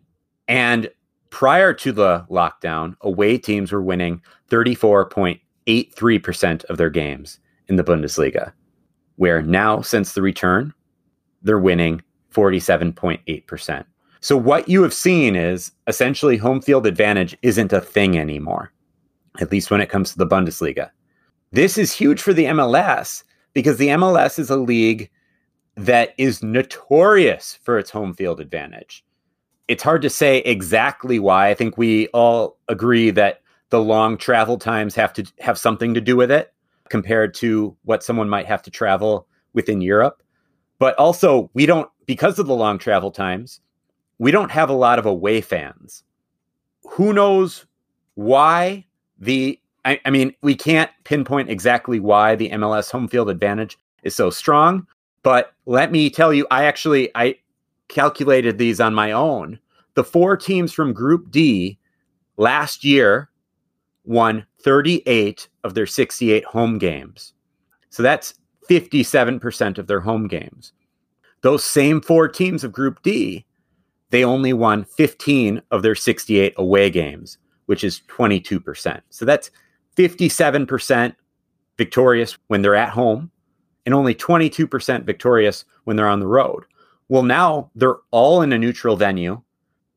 and prior to the lockdown, away teams were winning 34.83% of their games in the Bundesliga, where now, since the return, they're winning 47.8%. So, what you have seen is essentially home field advantage isn't a thing anymore, at least when it comes to the Bundesliga. This is huge for the MLS because the MLS is a league that is notorious for its home field advantage. It's hard to say exactly why. I think we all agree that the long travel times have to have something to do with it compared to what someone might have to travel within Europe. But also, we don't, because of the long travel times, we don't have a lot of away fans. Who knows why the, I, I mean, we can't pinpoint exactly why the MLS home field advantage is so strong. But let me tell you, I actually, I calculated these on my own. The four teams from Group D last year won 38 of their 68 home games. So that's 57% of their home games. Those same four teams of Group D, they only won 15 of their 68 away games, which is 22%. So that's 57% victorious when they're at home and only 22% victorious when they're on the road. Well, now they're all in a neutral venue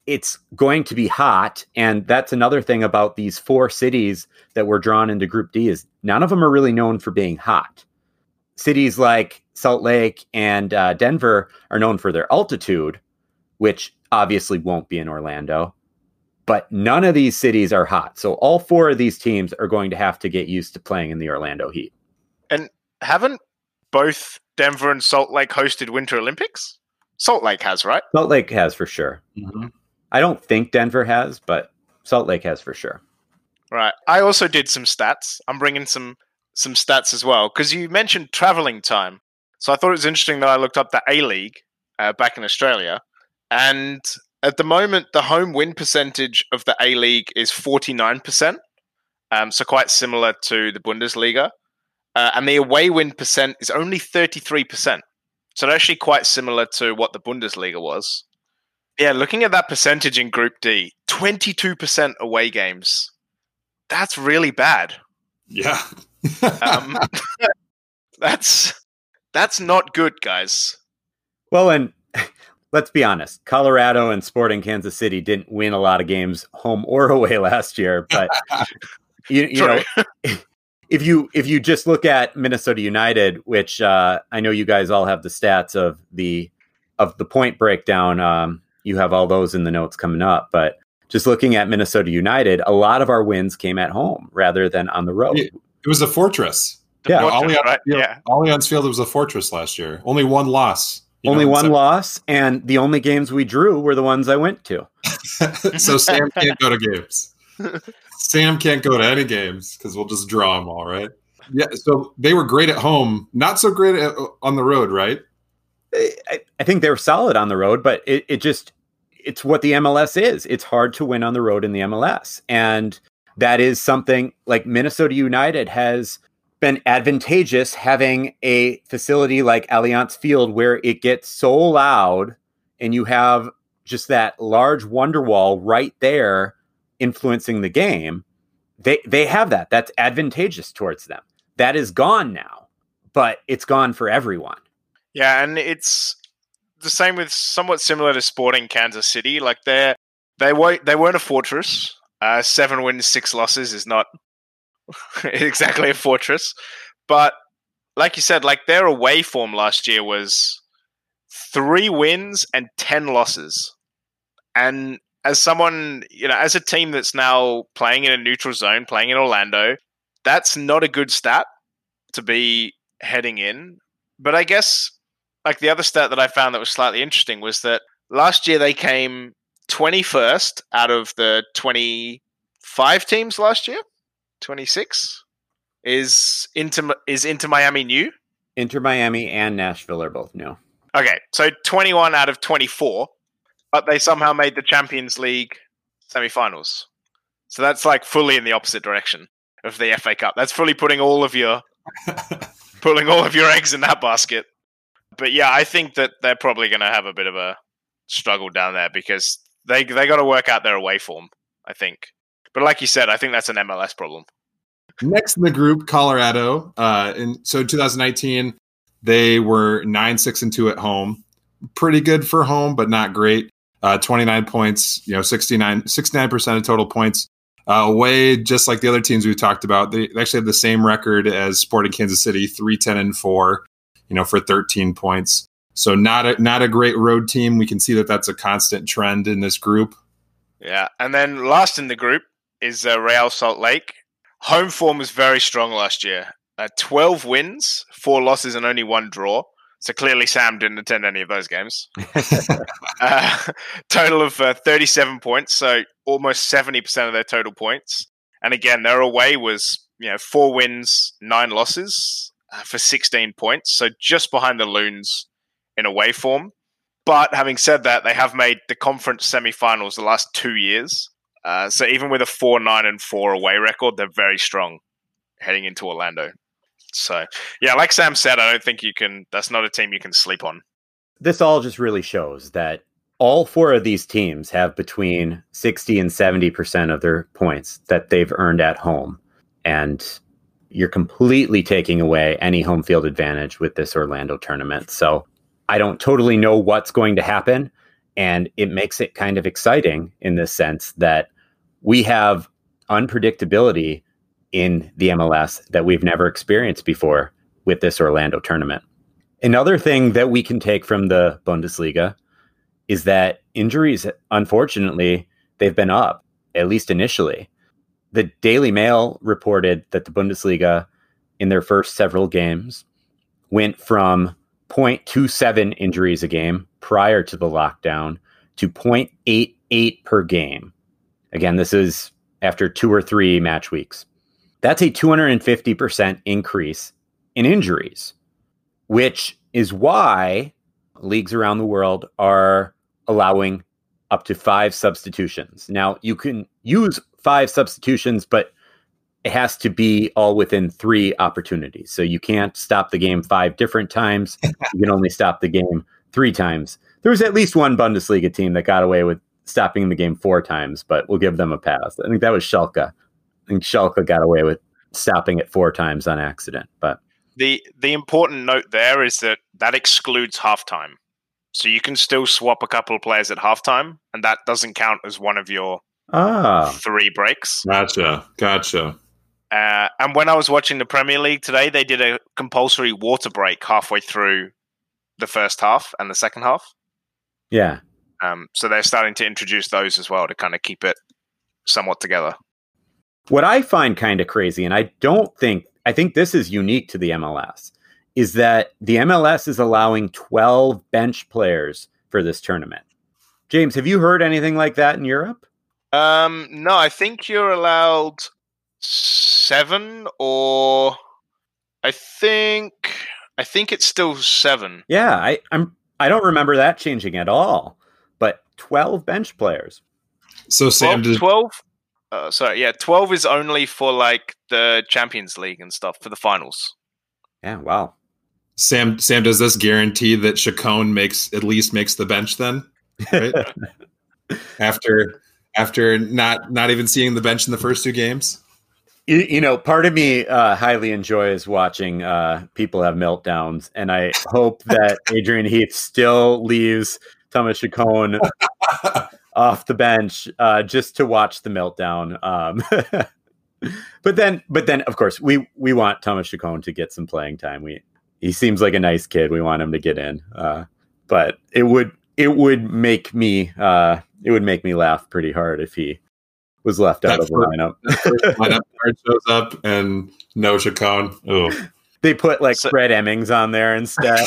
it's going to be hot. And that's another thing about these four cities that were drawn into group d is none of them are really known for being hot. Cities like salt lake and uh, denver are known for their altitude which obviously won't be in orlando but none of these cities are hot. So all four of these teams are going to have to get used to playing in the orlando heat. And haven't both denver and salt lake hosted winter olympics? Salt lake has right? Salt lake has for sure. Mm-hmm. I don't think Denver has, but Salt Lake has for sure. Right. I also did some stats. I'm bringing some some stats as well because you mentioned traveling time. So I thought it was interesting that I looked up the A League uh, back in Australia, and at the moment the home win percentage of the A League is 49 percent. Um, so quite similar to the Bundesliga, uh, and the away win percent is only 33 percent. So actually quite similar to what the Bundesliga was. Yeah, looking at that percentage in Group D, 22% away games. That's really bad. Yeah. um, that's that's not good, guys. Well, and let's be honest, Colorado and Sporting Kansas City didn't win a lot of games home or away last year, but you, you know, if you if you just look at Minnesota United, which uh, I know you guys all have the stats of the of the point breakdown um, you have all those in the notes coming up. But just looking at Minnesota United, a lot of our wins came at home rather than on the road. It, it was a fortress. The yeah, fortress, Allianz, right? yeah. Allianz Field was a fortress last year. Only one loss. Only know, one so. loss, and the only games we drew were the ones I went to. so Sam can't go to games. Sam can't go to any games because we'll just draw them all, right? Yeah. So they were great at home, not so great at, on the road, right? I, I think they're solid on the road, but it, it just it's what the MLS is. It's hard to win on the road in the MLS. And that is something like Minnesota United has been advantageous having a facility like Allianz Field where it gets so loud and you have just that large wonder wall right there influencing the game. They they have that. That's advantageous towards them. That is gone now, but it's gone for everyone. Yeah, and it's the same with somewhat similar to Sporting Kansas City. Like they're they weren't they weren't a fortress. Uh, seven wins, six losses is not exactly a fortress, but like you said, like their away form last year was three wins and ten losses, and as someone you know, as a team that's now playing in a neutral zone, playing in Orlando, that's not a good stat to be heading in. But I guess like the other stat that I found that was slightly interesting was that last year they came 21st out of the 25 teams last year. 26 is into is Inter Miami new? Inter Miami and Nashville are both new. Okay, so 21 out of 24, but they somehow made the Champions League semifinals. So that's like fully in the opposite direction of the FA Cup. That's fully putting all of your pulling all of your eggs in that basket but yeah, I think that they're probably going to have a bit of a struggle down there because they they got to work out their away form. I think, but like you said, I think that's an MLS problem. Next in the group, Colorado. Uh, in so 2019, they were nine six and two at home. Pretty good for home, but not great. Uh, 29 points, you know, 69 69% of total points. Uh, away, just like the other teams we've talked about, they actually have the same record as Sporting Kansas City, three ten and 4 you know, for 13 points. So not a not a great road team. We can see that that's a constant trend in this group. Yeah, and then last in the group is uh, Real Salt Lake. Home form was very strong last year. Uh, 12 wins, four losses, and only one draw. So clearly, Sam didn't attend any of those games. uh, total of uh, 37 points, so almost 70% of their total points. And again, their away was you know four wins, nine losses for 16 points, so just behind the Loons in away form. But having said that, they have made the conference semifinals the last two years. Uh, so even with a four nine and four away record, they're very strong heading into Orlando. So yeah, like Sam said, I don't think you can. That's not a team you can sleep on. This all just really shows that all four of these teams have between 60 and 70% of their points that they've earned at home. And you're completely taking away any home field advantage with this Orlando tournament. So I don't totally know what's going to happen. And it makes it kind of exciting in the sense that we have unpredictability in the MLS that we've never experienced before with this Orlando tournament. Another thing that we can take from the Bundesliga is that injuries, unfortunately, they've been up, at least initially. The Daily Mail reported that the Bundesliga, in their first several games, went from 0.27 injuries a game prior to the lockdown to 0.88 per game. Again, this is after two or three match weeks. That's a 250% increase in injuries, which is why leagues around the world are allowing up to five substitutions. Now, you can use five substitutions, but it has to be all within three opportunities. So you can't stop the game five different times. you can only stop the game three times. There was at least one Bundesliga team that got away with stopping the game four times, but we'll give them a pass. I think that was Schalke. I think Schalke got away with stopping it four times on accident. But the the important note there is that that excludes halftime. So you can still swap a couple of players at halftime, and that doesn't count as one of your ah. three breaks. Gotcha, gotcha. Uh, and when I was watching the Premier League today, they did a compulsory water break halfway through the first half and the second half. Yeah. Um, so they're starting to introduce those as well to kind of keep it somewhat together. What I find kind of crazy, and I don't think, I think this is unique to the MLS, is that the MLS is allowing 12 bench players for this tournament. James, have you heard anything like that in Europe? Um, no, I think you're allowed seven, or I think I think it's still seven. Yeah, I, I'm. I don't remember that changing at all. But 12 bench players. So Sam, 12, did, 12 uh, sorry, yeah, twelve is only for like the Champions League and stuff for the finals. Yeah, wow. Sam, Sam, does this guarantee that Chacon makes at least makes the bench then? Right? after after not not even seeing the bench in the first two games. You, you know, part of me uh, highly enjoys watching uh, people have meltdowns, and I hope that Adrian Heath still leaves Thomas Chacon off the bench uh, just to watch the meltdown. Um, but then, but then, of course, we we want Thomas Chacon to get some playing time. We he seems like a nice kid. We want him to get in. Uh, but it would it would make me uh, it would make me laugh pretty hard if he was left that out of the lineup. lineup card shows up and no Chacon. Oh. They put like so, Fred Emmings on there instead.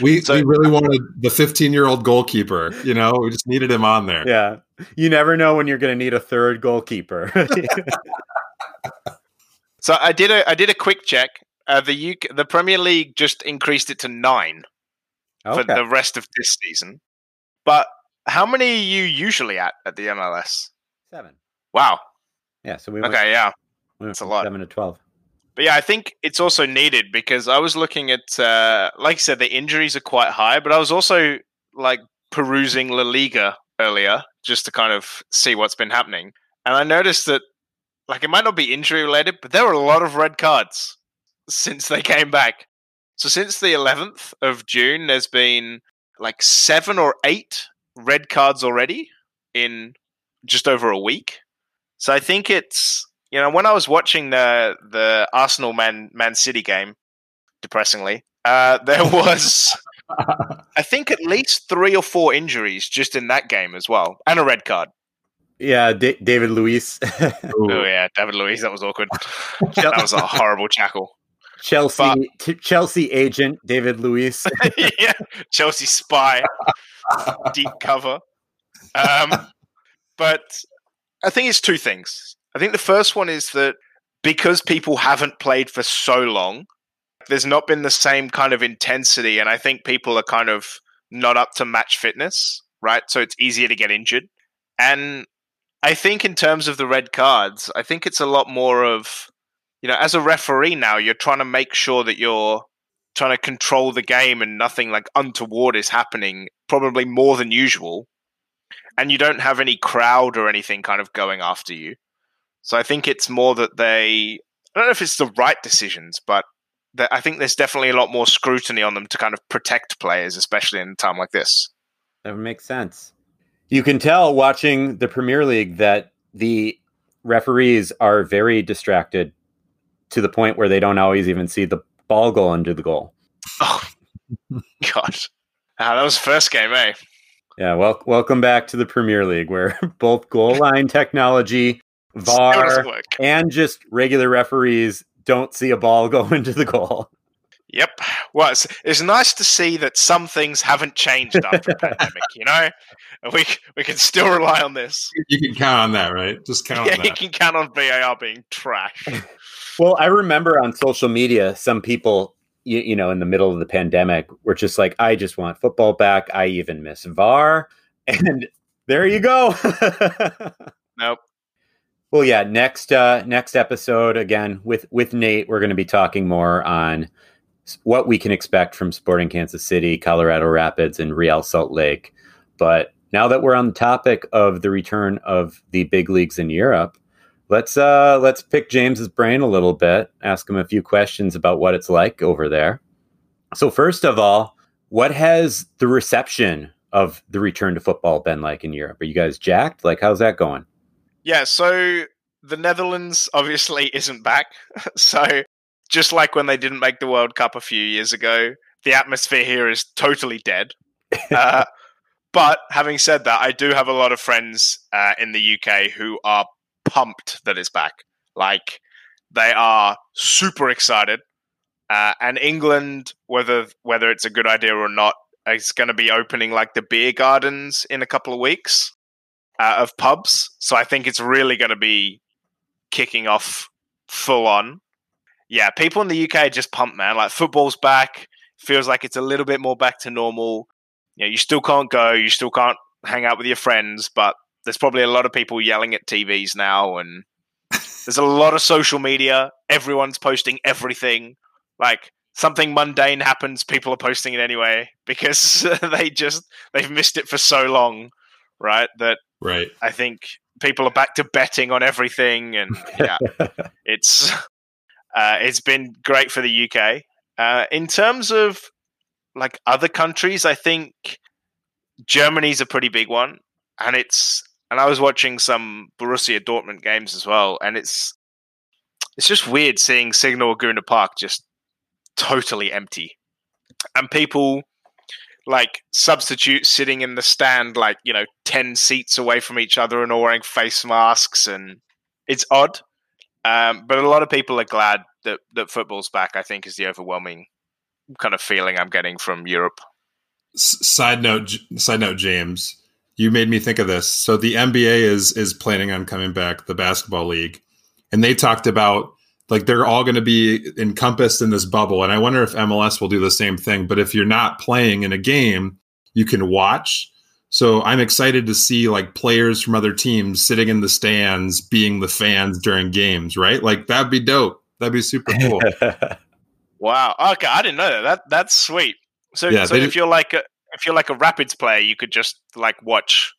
We so, we really wanted the 15 year old goalkeeper. You know, we just needed him on there. Yeah, you never know when you're going to need a third goalkeeper. so I did a I did a quick check. Uh, the UK, the Premier League just increased it to nine okay. for the rest of this season. But how many are you usually at at the MLS? Seven. Wow. Yeah. So we okay. Went, yeah, we that's a lot. Seven to twelve. But yeah, I think it's also needed because I was looking at, uh, like I said, the injuries are quite high, but I was also like perusing La Liga earlier just to kind of see what's been happening. And I noticed that, like, it might not be injury related, but there were a lot of red cards since they came back. So since the 11th of June, there's been like seven or eight red cards already in just over a week. So I think it's you know, when I was watching the the Arsenal Man Man City game, depressingly, uh, there was I think at least three or four injuries just in that game as well, and a red card. Yeah, D- David Luiz. oh yeah, David Luiz. That was awkward. that was a horrible jackal. Chelsea t- Chelsea agent David Luiz. yeah, Chelsea spy, deep cover. Um, but I think it's two things. I think the first one is that because people haven't played for so long, there's not been the same kind of intensity, and I think people are kind of not up to match fitness, right? So it's easier to get injured. And I think in terms of the red cards, I think it's a lot more of, you know, as a referee now, you're trying to make sure that you're trying to control the game and nothing like untoward is happening, probably more than usual. And you don't have any crowd or anything kind of going after you. So I think it's more that they, I don't know if it's the right decisions, but I think there's definitely a lot more scrutiny on them to kind of protect players, especially in a time like this. That would make sense. You can tell watching the Premier League that the referees are very distracted to the point where they don't always even see the ball go under the goal. Oh, God. Ah, that was the first game, eh? Yeah, well, welcome back to the Premier League where both goal line technology, VAR, and just regular referees don't see a ball go into the goal. Yep. Well, it's, it's nice to see that some things haven't changed after the pandemic. You know, we we can still rely on this. You can count on that, right? Just count. Yeah, you can count on VAR being trash. well, I remember on social media, some people, you, you know, in the middle of the pandemic, were just like, "I just want football back. I even miss VAR," and there you go. nope. Well, yeah. Next, uh, next episode again with with Nate, we're going to be talking more on what we can expect from Sporting Kansas City, Colorado Rapids, and Real Salt Lake. But now that we're on the topic of the return of the big leagues in Europe, let's uh, let's pick James's brain a little bit, ask him a few questions about what it's like over there. So first of all, what has the reception of the return to football been like in Europe? Are you guys jacked? Like, how's that going? Yeah, so the Netherlands obviously isn't back. so just like when they didn't make the World Cup a few years ago, the atmosphere here is totally dead. Uh, but having said that, I do have a lot of friends uh, in the UK who are pumped that it's back. Like they are super excited. Uh, and England, whether whether it's a good idea or not, is going to be opening like the beer gardens in a couple of weeks uh, of pubs. So I think it's really going to be kicking off full on. Yeah, people in the UK just pump, man. Like football's back. Feels like it's a little bit more back to normal. You know, you still can't go, you still can't hang out with your friends, but there's probably a lot of people yelling at TVs now, and there's a lot of social media. Everyone's posting everything. Like something mundane happens, people are posting it anyway because they just they've missed it for so long, right? That right. I think people are back to betting on everything, and yeah, it's uh, it's been great for the UK. Uh, in terms of like other countries, I think Germany's a pretty big one, and it's and I was watching some Borussia Dortmund games as well, and it's it's just weird seeing Signal Iduna Park just totally empty, and people like substitutes sitting in the stand like you know 10 seats away from each other and all wearing face masks and it's odd um, but a lot of people are glad that, that football's back i think is the overwhelming kind of feeling i'm getting from europe. S- side note side note james you made me think of this. So the nba is is planning on coming back the basketball league and they talked about like they're all going to be encompassed in this bubble and i wonder if mls will do the same thing but if you're not playing in a game you can watch so i'm excited to see like players from other teams sitting in the stands being the fans during games right? Like that'd be dope. That'd be super cool. Wow. Okay i didn't know that, that that's sweet. So, yeah, so if you're like a, if you're like a rapids player you could just like watch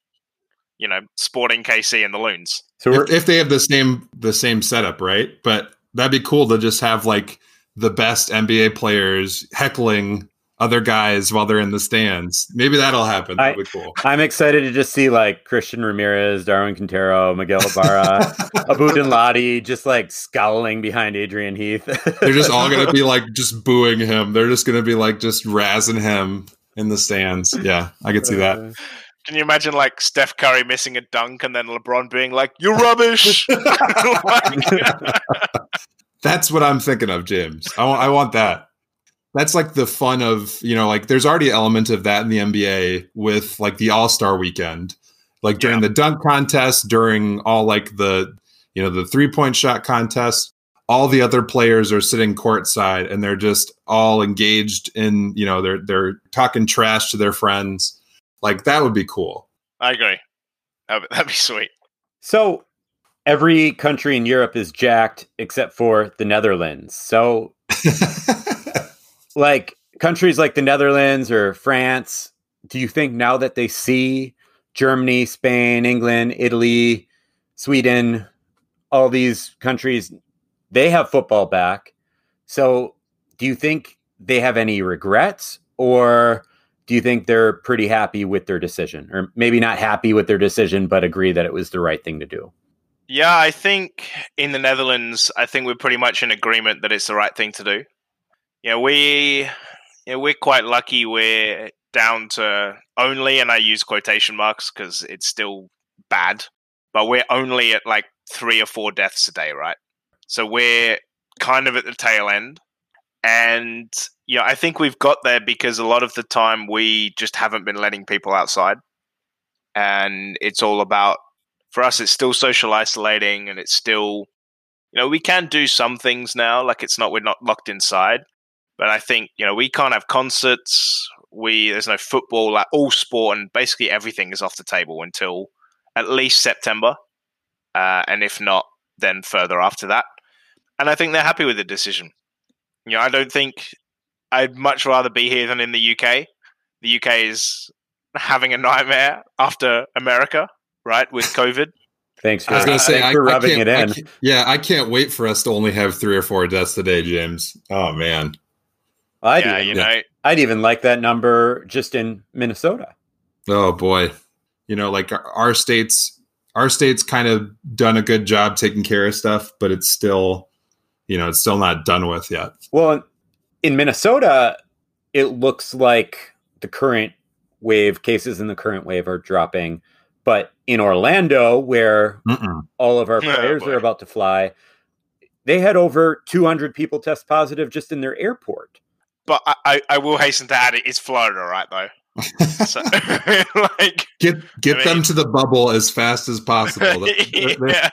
you know sporting kc and the loons. So if, if they have the same the same setup right? But that'd be cool to just have like the best NBA players heckling other guys while they're in the stands. Maybe that'll happen. That'd I, be cool. I'm excited to just see like Christian Ramirez, Darwin Quintero, Miguel Ibarra, Abu Danladi just like scowling behind Adrian Heath. they're just all gonna be like just booing him. They're just gonna be like just razzing him in the stands. Yeah, I could see that. Uh, Can you imagine like Steph Curry missing a dunk and then LeBron being like, "You're rubbish." That's what I'm thinking of, James. I want, I want that. That's like the fun of, you know, like there's already an element of that in the NBA with like the All Star weekend. Like during Yeah. the dunk contest, during all like the, you know, the three point shot contest, all the other players are sitting courtside and they're just all engaged in, you know, they're they're talking trash to their friends. Like that would be cool. I agree. That'd, that'd be sweet. So every country in Europe is jacked except for the Netherlands. So like countries like the Netherlands or France, do you think now that they see Germany, Spain, England, Italy, Sweden, all these countries, they have football back. So do you think they have any regrets or do you think they're pretty happy with their decision or maybe not happy with their decision but agree that it was the right thing to do? Yeah, I think in the Netherlands, I think we're pretty much in agreement that it's the right thing to do. Know, we, know, we're quite lucky. We're down to only, and I use quotation marks because it's still bad, but we're only at like three or four deaths a day, right? So we're kind of at the tail end. And, know, I think we've got there because a lot of the time we just haven't been letting people outside. And it's all about for us it's still social isolating and it's still you know we can do some things now like it's not we're not locked inside but i think you know we can't have concerts. We there's no football like all sport and basically everything is off the table until at least september. Uh, and if not then further after that. And i think they're happy with the decision. You know i don't think i'd much rather be here than in the uk the uk is having a nightmare after america right with covid. Thanks for, I was gonna say, I, for I rubbing it in. can't- yeah, I can't wait for us to only have three or four deaths today, James. Oh man, I'd, yeah even, you know I'd even like that number just in Minnesota. oh boy, you know, like our, our states, our states kind of done a good job taking care of stuff, but it's still, you know, it's still not done with yet. Well, in Minnesota, it looks like the current wave cases in the current wave are dropping. But in Orlando, where Mm-mm. all of our Oh, players boy. are about to fly, they had over 200 people test positive just in their airport. But I, I, I will hasten to add it is Florida, right? Though, so like Get get I them to the bubble as fast as possible. They're- they're- they're- yeah.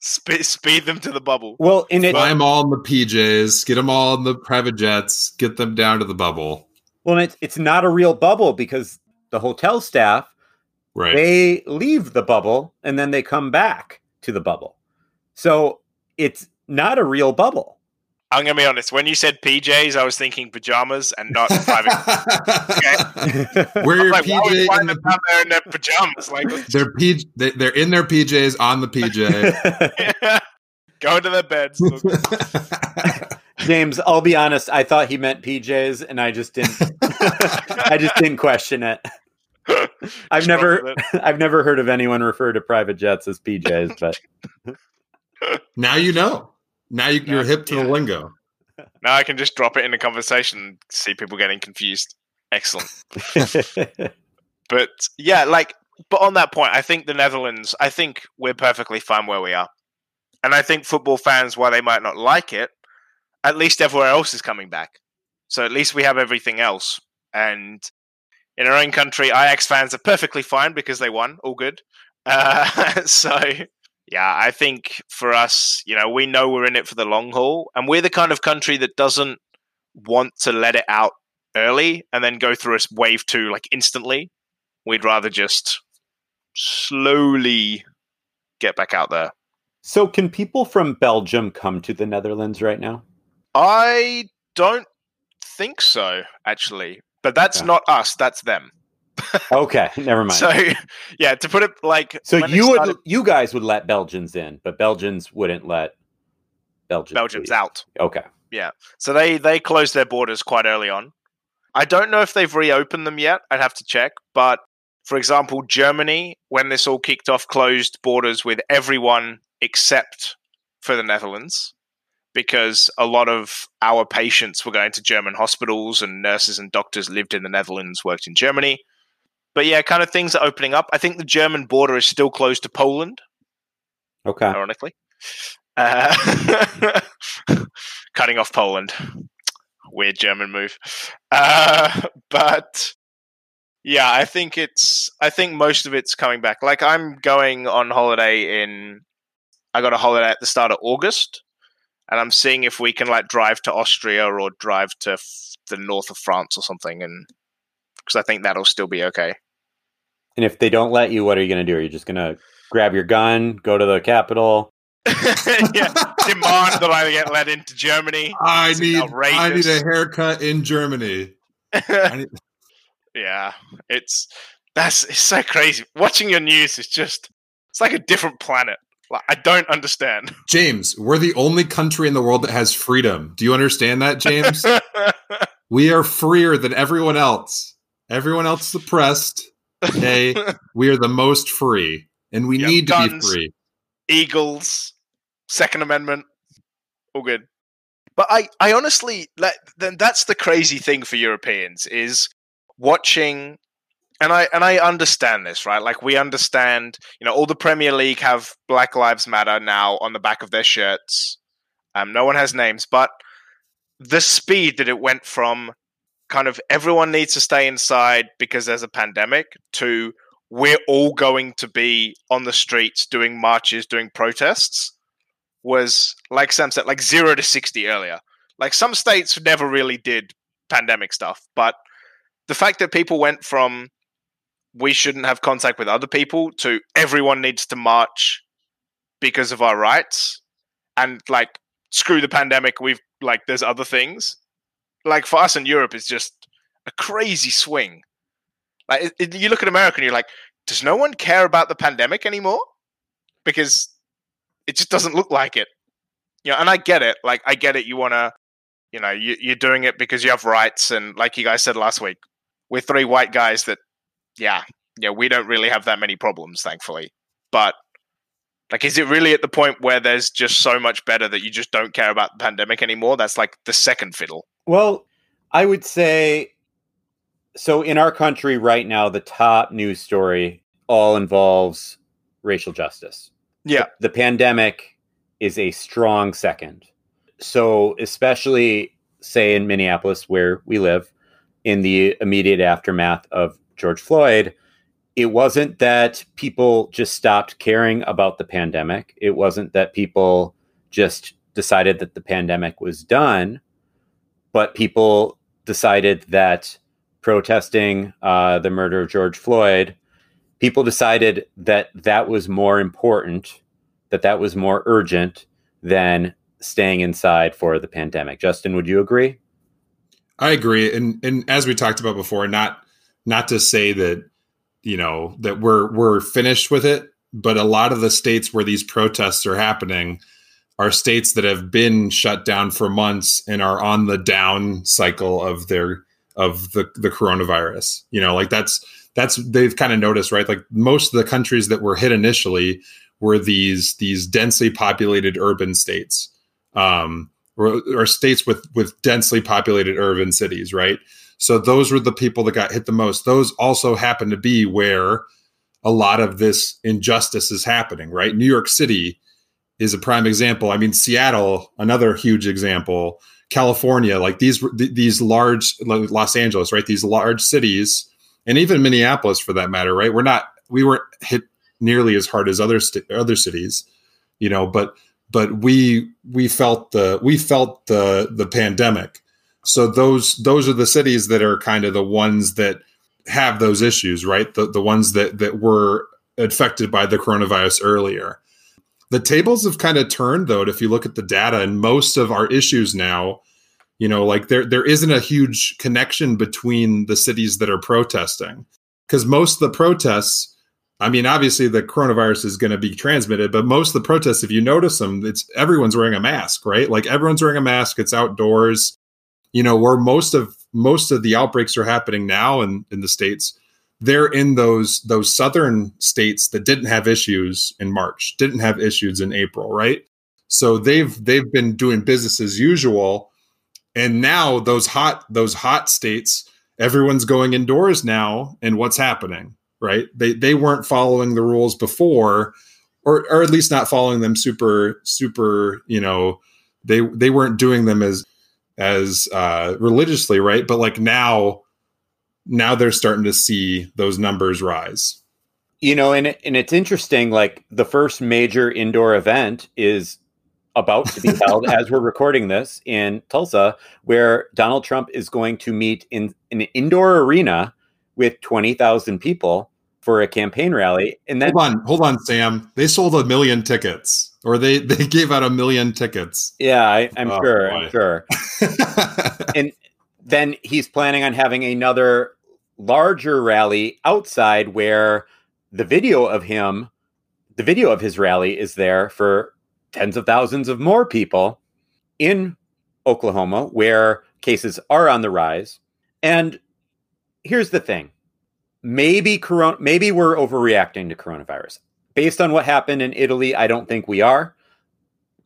speed, speed them to the bubble. Well, in it, Fly them all in the PJs, get them all in the private jets, get them down to the bubble. well, it's it's not a real bubble because the hotel staff Right. they leave the bubble and then they come back to the bubble. So it's not a real bubble. I'm gonna be honest. When you said PJs, I was thinking pajamas and not private. Wear I'm your like, why would PJ find in the down there in their pajamas? Like, they're P, they, they're in their PJs on the PJ. go to the beds. James, I'll be honest, I thought he meant PJs and I just didn't I just didn't question it. I've strong never it. I've never heard of anyone refer to private jets as PJs, but now you know. Now you, you're Now- hip to the lingo. Now I can just drop it in a conversation and see people getting confused. Excellent. But yeah, like, but on that point, I think the Netherlands, I think we're perfectly fine where we are. And I think football fans, while they might not like it, at least everywhere else is coming back. So at least we have everything else. And in our own country, Ajax fans are perfectly fine because they won. All good. Uh, so yeah, I think for us, you know, we know we're in it for the long haul. And we're the kind of country that doesn't want to let it out early and then go through a wave two like instantly. We'd rather just slowly get back out there. so can people from Belgium come to the Netherlands right now? I don't think so, actually. But that's Yeah. not us, that's them. Okay, never mind. So yeah, to put it like So you would started, you guys would let Belgians in, but Belgians wouldn't let Belgians leave. out. Okay. Yeah. So they they closed their borders quite early on. I don't know if they've reopened them yet. I'd have to check. But for example, Germany, when this all kicked off, closed borders with everyone except for the Netherlands because a lot of our patients were going to German hospitals and nurses and doctors lived in the Netherlands, worked in Germany. But yeah, kind of things are opening up. I think the German border is still closed to Poland Okay. ironically. Uh, cutting off Poland. Weird German move. Uh, but yeah, I think it's. I think most of it's coming back. Like I'm going on holiday in. I got a holiday at the start of August, and I'm seeing if we can like drive to Austria or drive to f- the north of France or something, and because I think that'll still be okay. And if they don't let you, what are you going to do? Are you just going to grab your gun, go to the capital? yeah, demand that I get let into Germany. I need I need a haircut in Germany. need- yeah, it's that's it's so crazy. Watching your news is just it's like a different planet. Like, I don't understand. James, we're the only country in the world that has freedom. Do you understand that, James? we are freer than everyone else. Everyone else is oppressed. Okay, we are the most free, and we need to guns, be free. Eagles, Second Amendment, all good. But I, I honestly, then that's the crazy thing for Europeans is watching, and I and I understand this, right? Like we understand, you know, all the Premier League have Black Lives Matter now on the back of their shirts. Um, no one has names, but the speed that it went from kind of everyone needs to stay inside because there's a pandemic to we're all going to be on the streets doing marches, doing protests was like Sam said, like zero to 60 earlier. Like some states never really did pandemic stuff, but the fact that people went from we shouldn't have contact with other people to everyone needs to march because of our rights and like screw the pandemic we've like there's other things like for us in Europe, it's just a crazy swing. Like it, it, you look at America and you're like, does no one care about the pandemic anymore? Because it just doesn't look like it. You know, and I get it. Like I get it. You want to, you know, you, you're doing it because you have rights, and like you guys said last week, we're three white guys that, yeah, yeah, we don't really have that many problems, thankfully. But like, is it really at the point where there's just so much better that you just don't care about the pandemic anymore? That's like the second fiddle. Well, I would say so. In our country right now, the top news story all involves racial justice. Yeah. The, the pandemic is a strong second. So, especially, say, in Minneapolis, where we live, in the immediate aftermath of George Floyd, it wasn't that people just stopped caring about the pandemic. It wasn't that people just decided that the pandemic was done but people decided that protesting uh, the murder of George Floyd, people decided that that was more important, that that was more urgent than staying inside for the pandemic. Justyn, would you agree? I agree, and and as we talked about before, not not to say that you know that we're we're finished with it, but a lot of the states where these protests are happening are states that have been shut down for months and are on the down cycle of their of the the coronavirus. You know, like that's that's they've kind of noticed, right? Like most of the countries that were hit initially were these these densely populated urban states, um, or, or states with with densely populated urban cities, right? So those were the people that got hit the most. Those also happen to be where a lot of this injustice is happening, right? New York City is a prime example. I mean, Seattle, another huge example. California, like these these large Los Angeles, right? These large cities, and even Minneapolis, for that matter, right? We're not we weren't hit nearly as hard as other st- other cities, you know, but but we we felt the we felt the the pandemic. So those those are the cities that are kind of the ones that have those issues, right? The the ones that that were affected by the coronavirus earlier. The tables have kind of turned though, if you look at the data, and most of our issues now, you know, like there there isn't a huge connection between the cities that are protesting. Because most of the protests, I mean, obviously the coronavirus is going to be transmitted, but most of the protests, if you notice them, it's everyone's wearing a mask, right? Like everyone's wearing a mask, it's outdoors. You know, where most of most of the outbreaks are happening now in, in the states they're in those those southern states that didn't have issues in March, didn't have issues in April, right? So they've they've been doing business as usual, and now those hot those hot states, everyone's going indoors now, and what's happening, right? They they weren't following the rules before, or or at least not following them super super you know they they weren't doing them as as uh, religiously, right? But like now, now they're starting to see those numbers rise. You know, and and it's interesting. Like the first major indoor event is about to be held as we're recording this in Tulsa, where Donald Trump is going to meet in, in an indoor arena with twenty thousand people for a campaign rally. And then hold on, hold on, Sam. They sold a million tickets, or they they gave out a million tickets. Yeah, I, am oh, sure. Boy. I'm sure. and then he's planning on having another larger rally outside where the video of him, the video of his rally is there for tens of thousands of more people in Oklahoma where cases are on the rise. And here's the thing. Maybe corona maybe we're overreacting to coronavirus. Based on what happened in Italy, I don't think we are.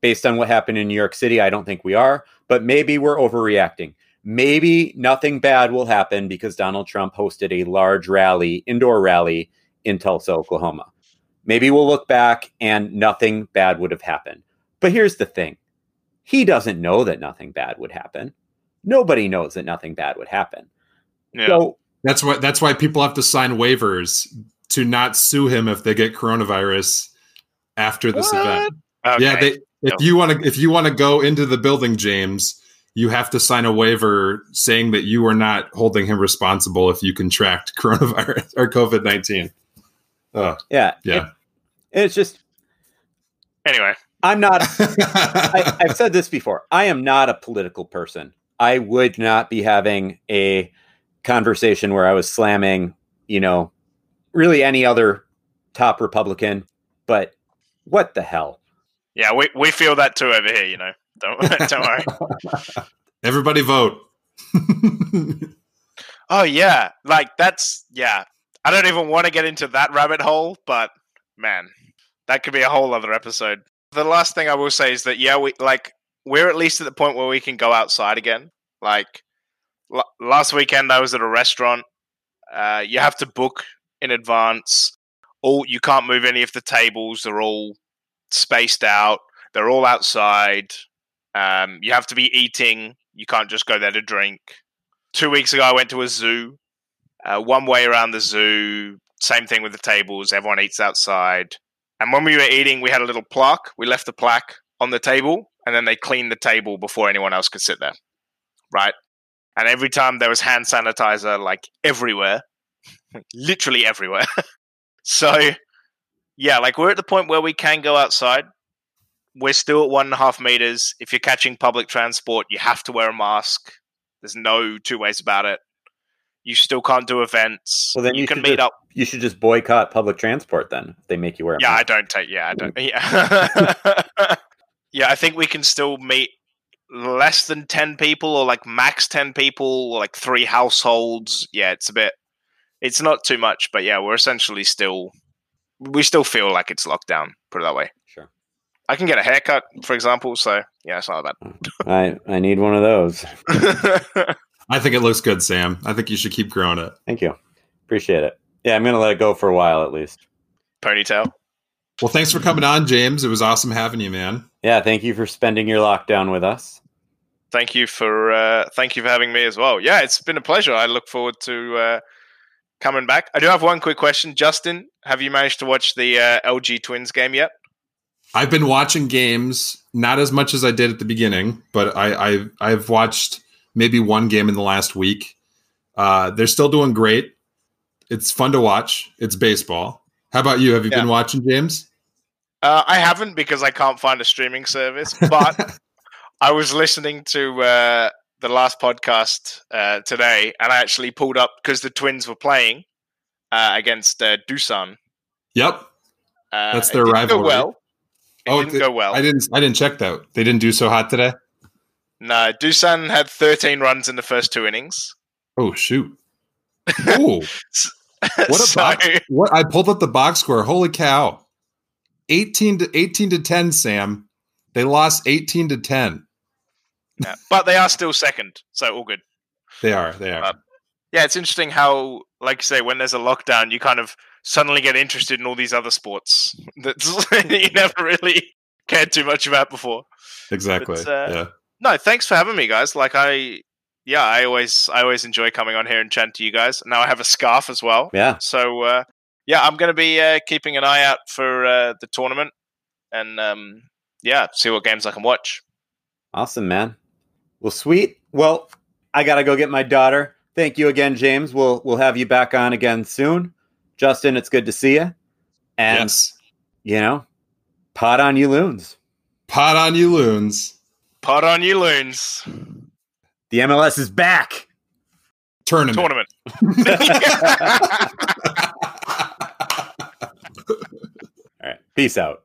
Based on what happened in New York City, I don't think we are, but maybe we're overreacting. Maybe nothing bad will happen because Donald Trump hosted a large rally, indoor rally in Tulsa, Oklahoma. Maybe we'll look back and nothing bad would have happened. But here's the thing he doesn't know that nothing bad would happen. Nobody knows that nothing bad would happen. Yeah. So that's why that's why people have to sign waivers to not sue him if they get coronavirus after this what? event. Okay. Yeah, they, if no. you want to if you want to go into the building, James, you have to sign a waiver saying that you are not holding him responsible if you contract coronavirus or COVID nineteen. Oh, yeah, yeah. It, it's just anyway. I'm not. I, I've said this before. I am not a political person. I would not be having a conversation where I was slamming, you know, really any other top Republican. But what the hell? Yeah, we, we feel that too over here. You know, don't don't worry. Everybody vote. oh yeah, like that's yeah. I don't even want to get into that rabbit hole, but man, that could be a whole other episode. The last thing I will say is that yeah, we like we're at least at the point where we can go outside again. Like l- last weekend, I was at a restaurant. Uh, you have to book in advance. All you can't move any of the tables; they're all spaced out. They're all outside. Um, you have to be eating. You can't just go there to drink. Two weeks ago, I went to a zoo. Uh, one way around the zoo. Same thing with the tables. Everyone eats outside. And when we were eating, we had a little plaque. We left the plaque on the table, and then they cleaned the table before anyone else could sit there. Right? And every time there was hand sanitizer, like everywhere, literally everywhere. so yeah, like we're at the point where we can go outside. We're still at one and a half meters. If you're catching public transport, you have to wear a mask. There's no two ways about it. You still can't do events. Well, then you, you can meet just, up. You should just boycott public transport. Then if they make you wear. yeah, I don't take. Yeah, I don't. Yeah, yeah. I think we can still meet less than ten people, or like max ten people, or like three households. Yeah, it's a bit. It's not too much, but yeah, we're essentially still we still feel like it's locked down. Put it that way. Sure. I can get a haircut, for example. So yeah, it's not that bad. I I need one of those. I think it looks good, Sam. I think you should keep growing it. Thank you. Appreciate it. Yeah, I'm gonna let it go for a while at least. Ponytail. Well, thanks for coming on, James. It was awesome having you, man. Yeah, thank you for spending your lockdown with us. Thank you for uh, thank you for having me as well. Yeah, it's been a pleasure. I look forward to uh, coming back. I do have one quick question, Justyn. Have you managed to watch the uh, LG Twins game yet? I've been watching games, not as much as I did at the beginning, but I, I've I've watched maybe one game in the last week. Uh, they're still doing great. It's fun to watch. It's baseball. How about you? Have you yeah. been watching, James? Uh, I haven't because I can't find a streaming service, but I was listening to uh, the last podcast uh, today, and I actually pulled up because the Twins were playing uh, against uh, Doosan. Yep, uh, that's their rival. well, it oh, didn't go well. I didn't. I didn't check that. They didn't do so hot today. No, Doosan had 13 runs in the first two innings. Oh shoot! Oh, what a so, box, what I pulled up the box score. Holy cow! 18 to 18 to 10. Sam, they lost 18 to 10. Yeah, but they are still second, so all good. They are. They are. yeah, it's interesting how, like you say, when there's a lockdown, you kind of suddenly get interested in all these other sports that you never really cared too much about before. Exactly. But, uh, yeah. No, thanks for having me, guys. Like I, yeah, I always, I always enjoy coming on here and chatting to you guys. Now I have a scarf as well. Yeah. So uh, yeah, I'm going to be uh, keeping an eye out for uh, the tournament, and um, yeah, see what games I can watch. Awesome, man. Well, sweet. Well, I gotta go get my daughter. Thank you again, James. We'll we'll have you back on again soon. Justyn, it's good to see you. And yes. you know, pot on you loons. Pot on you loons. Pot on you loons. The MLS is back. Tournament. Tournament. All right. Peace out.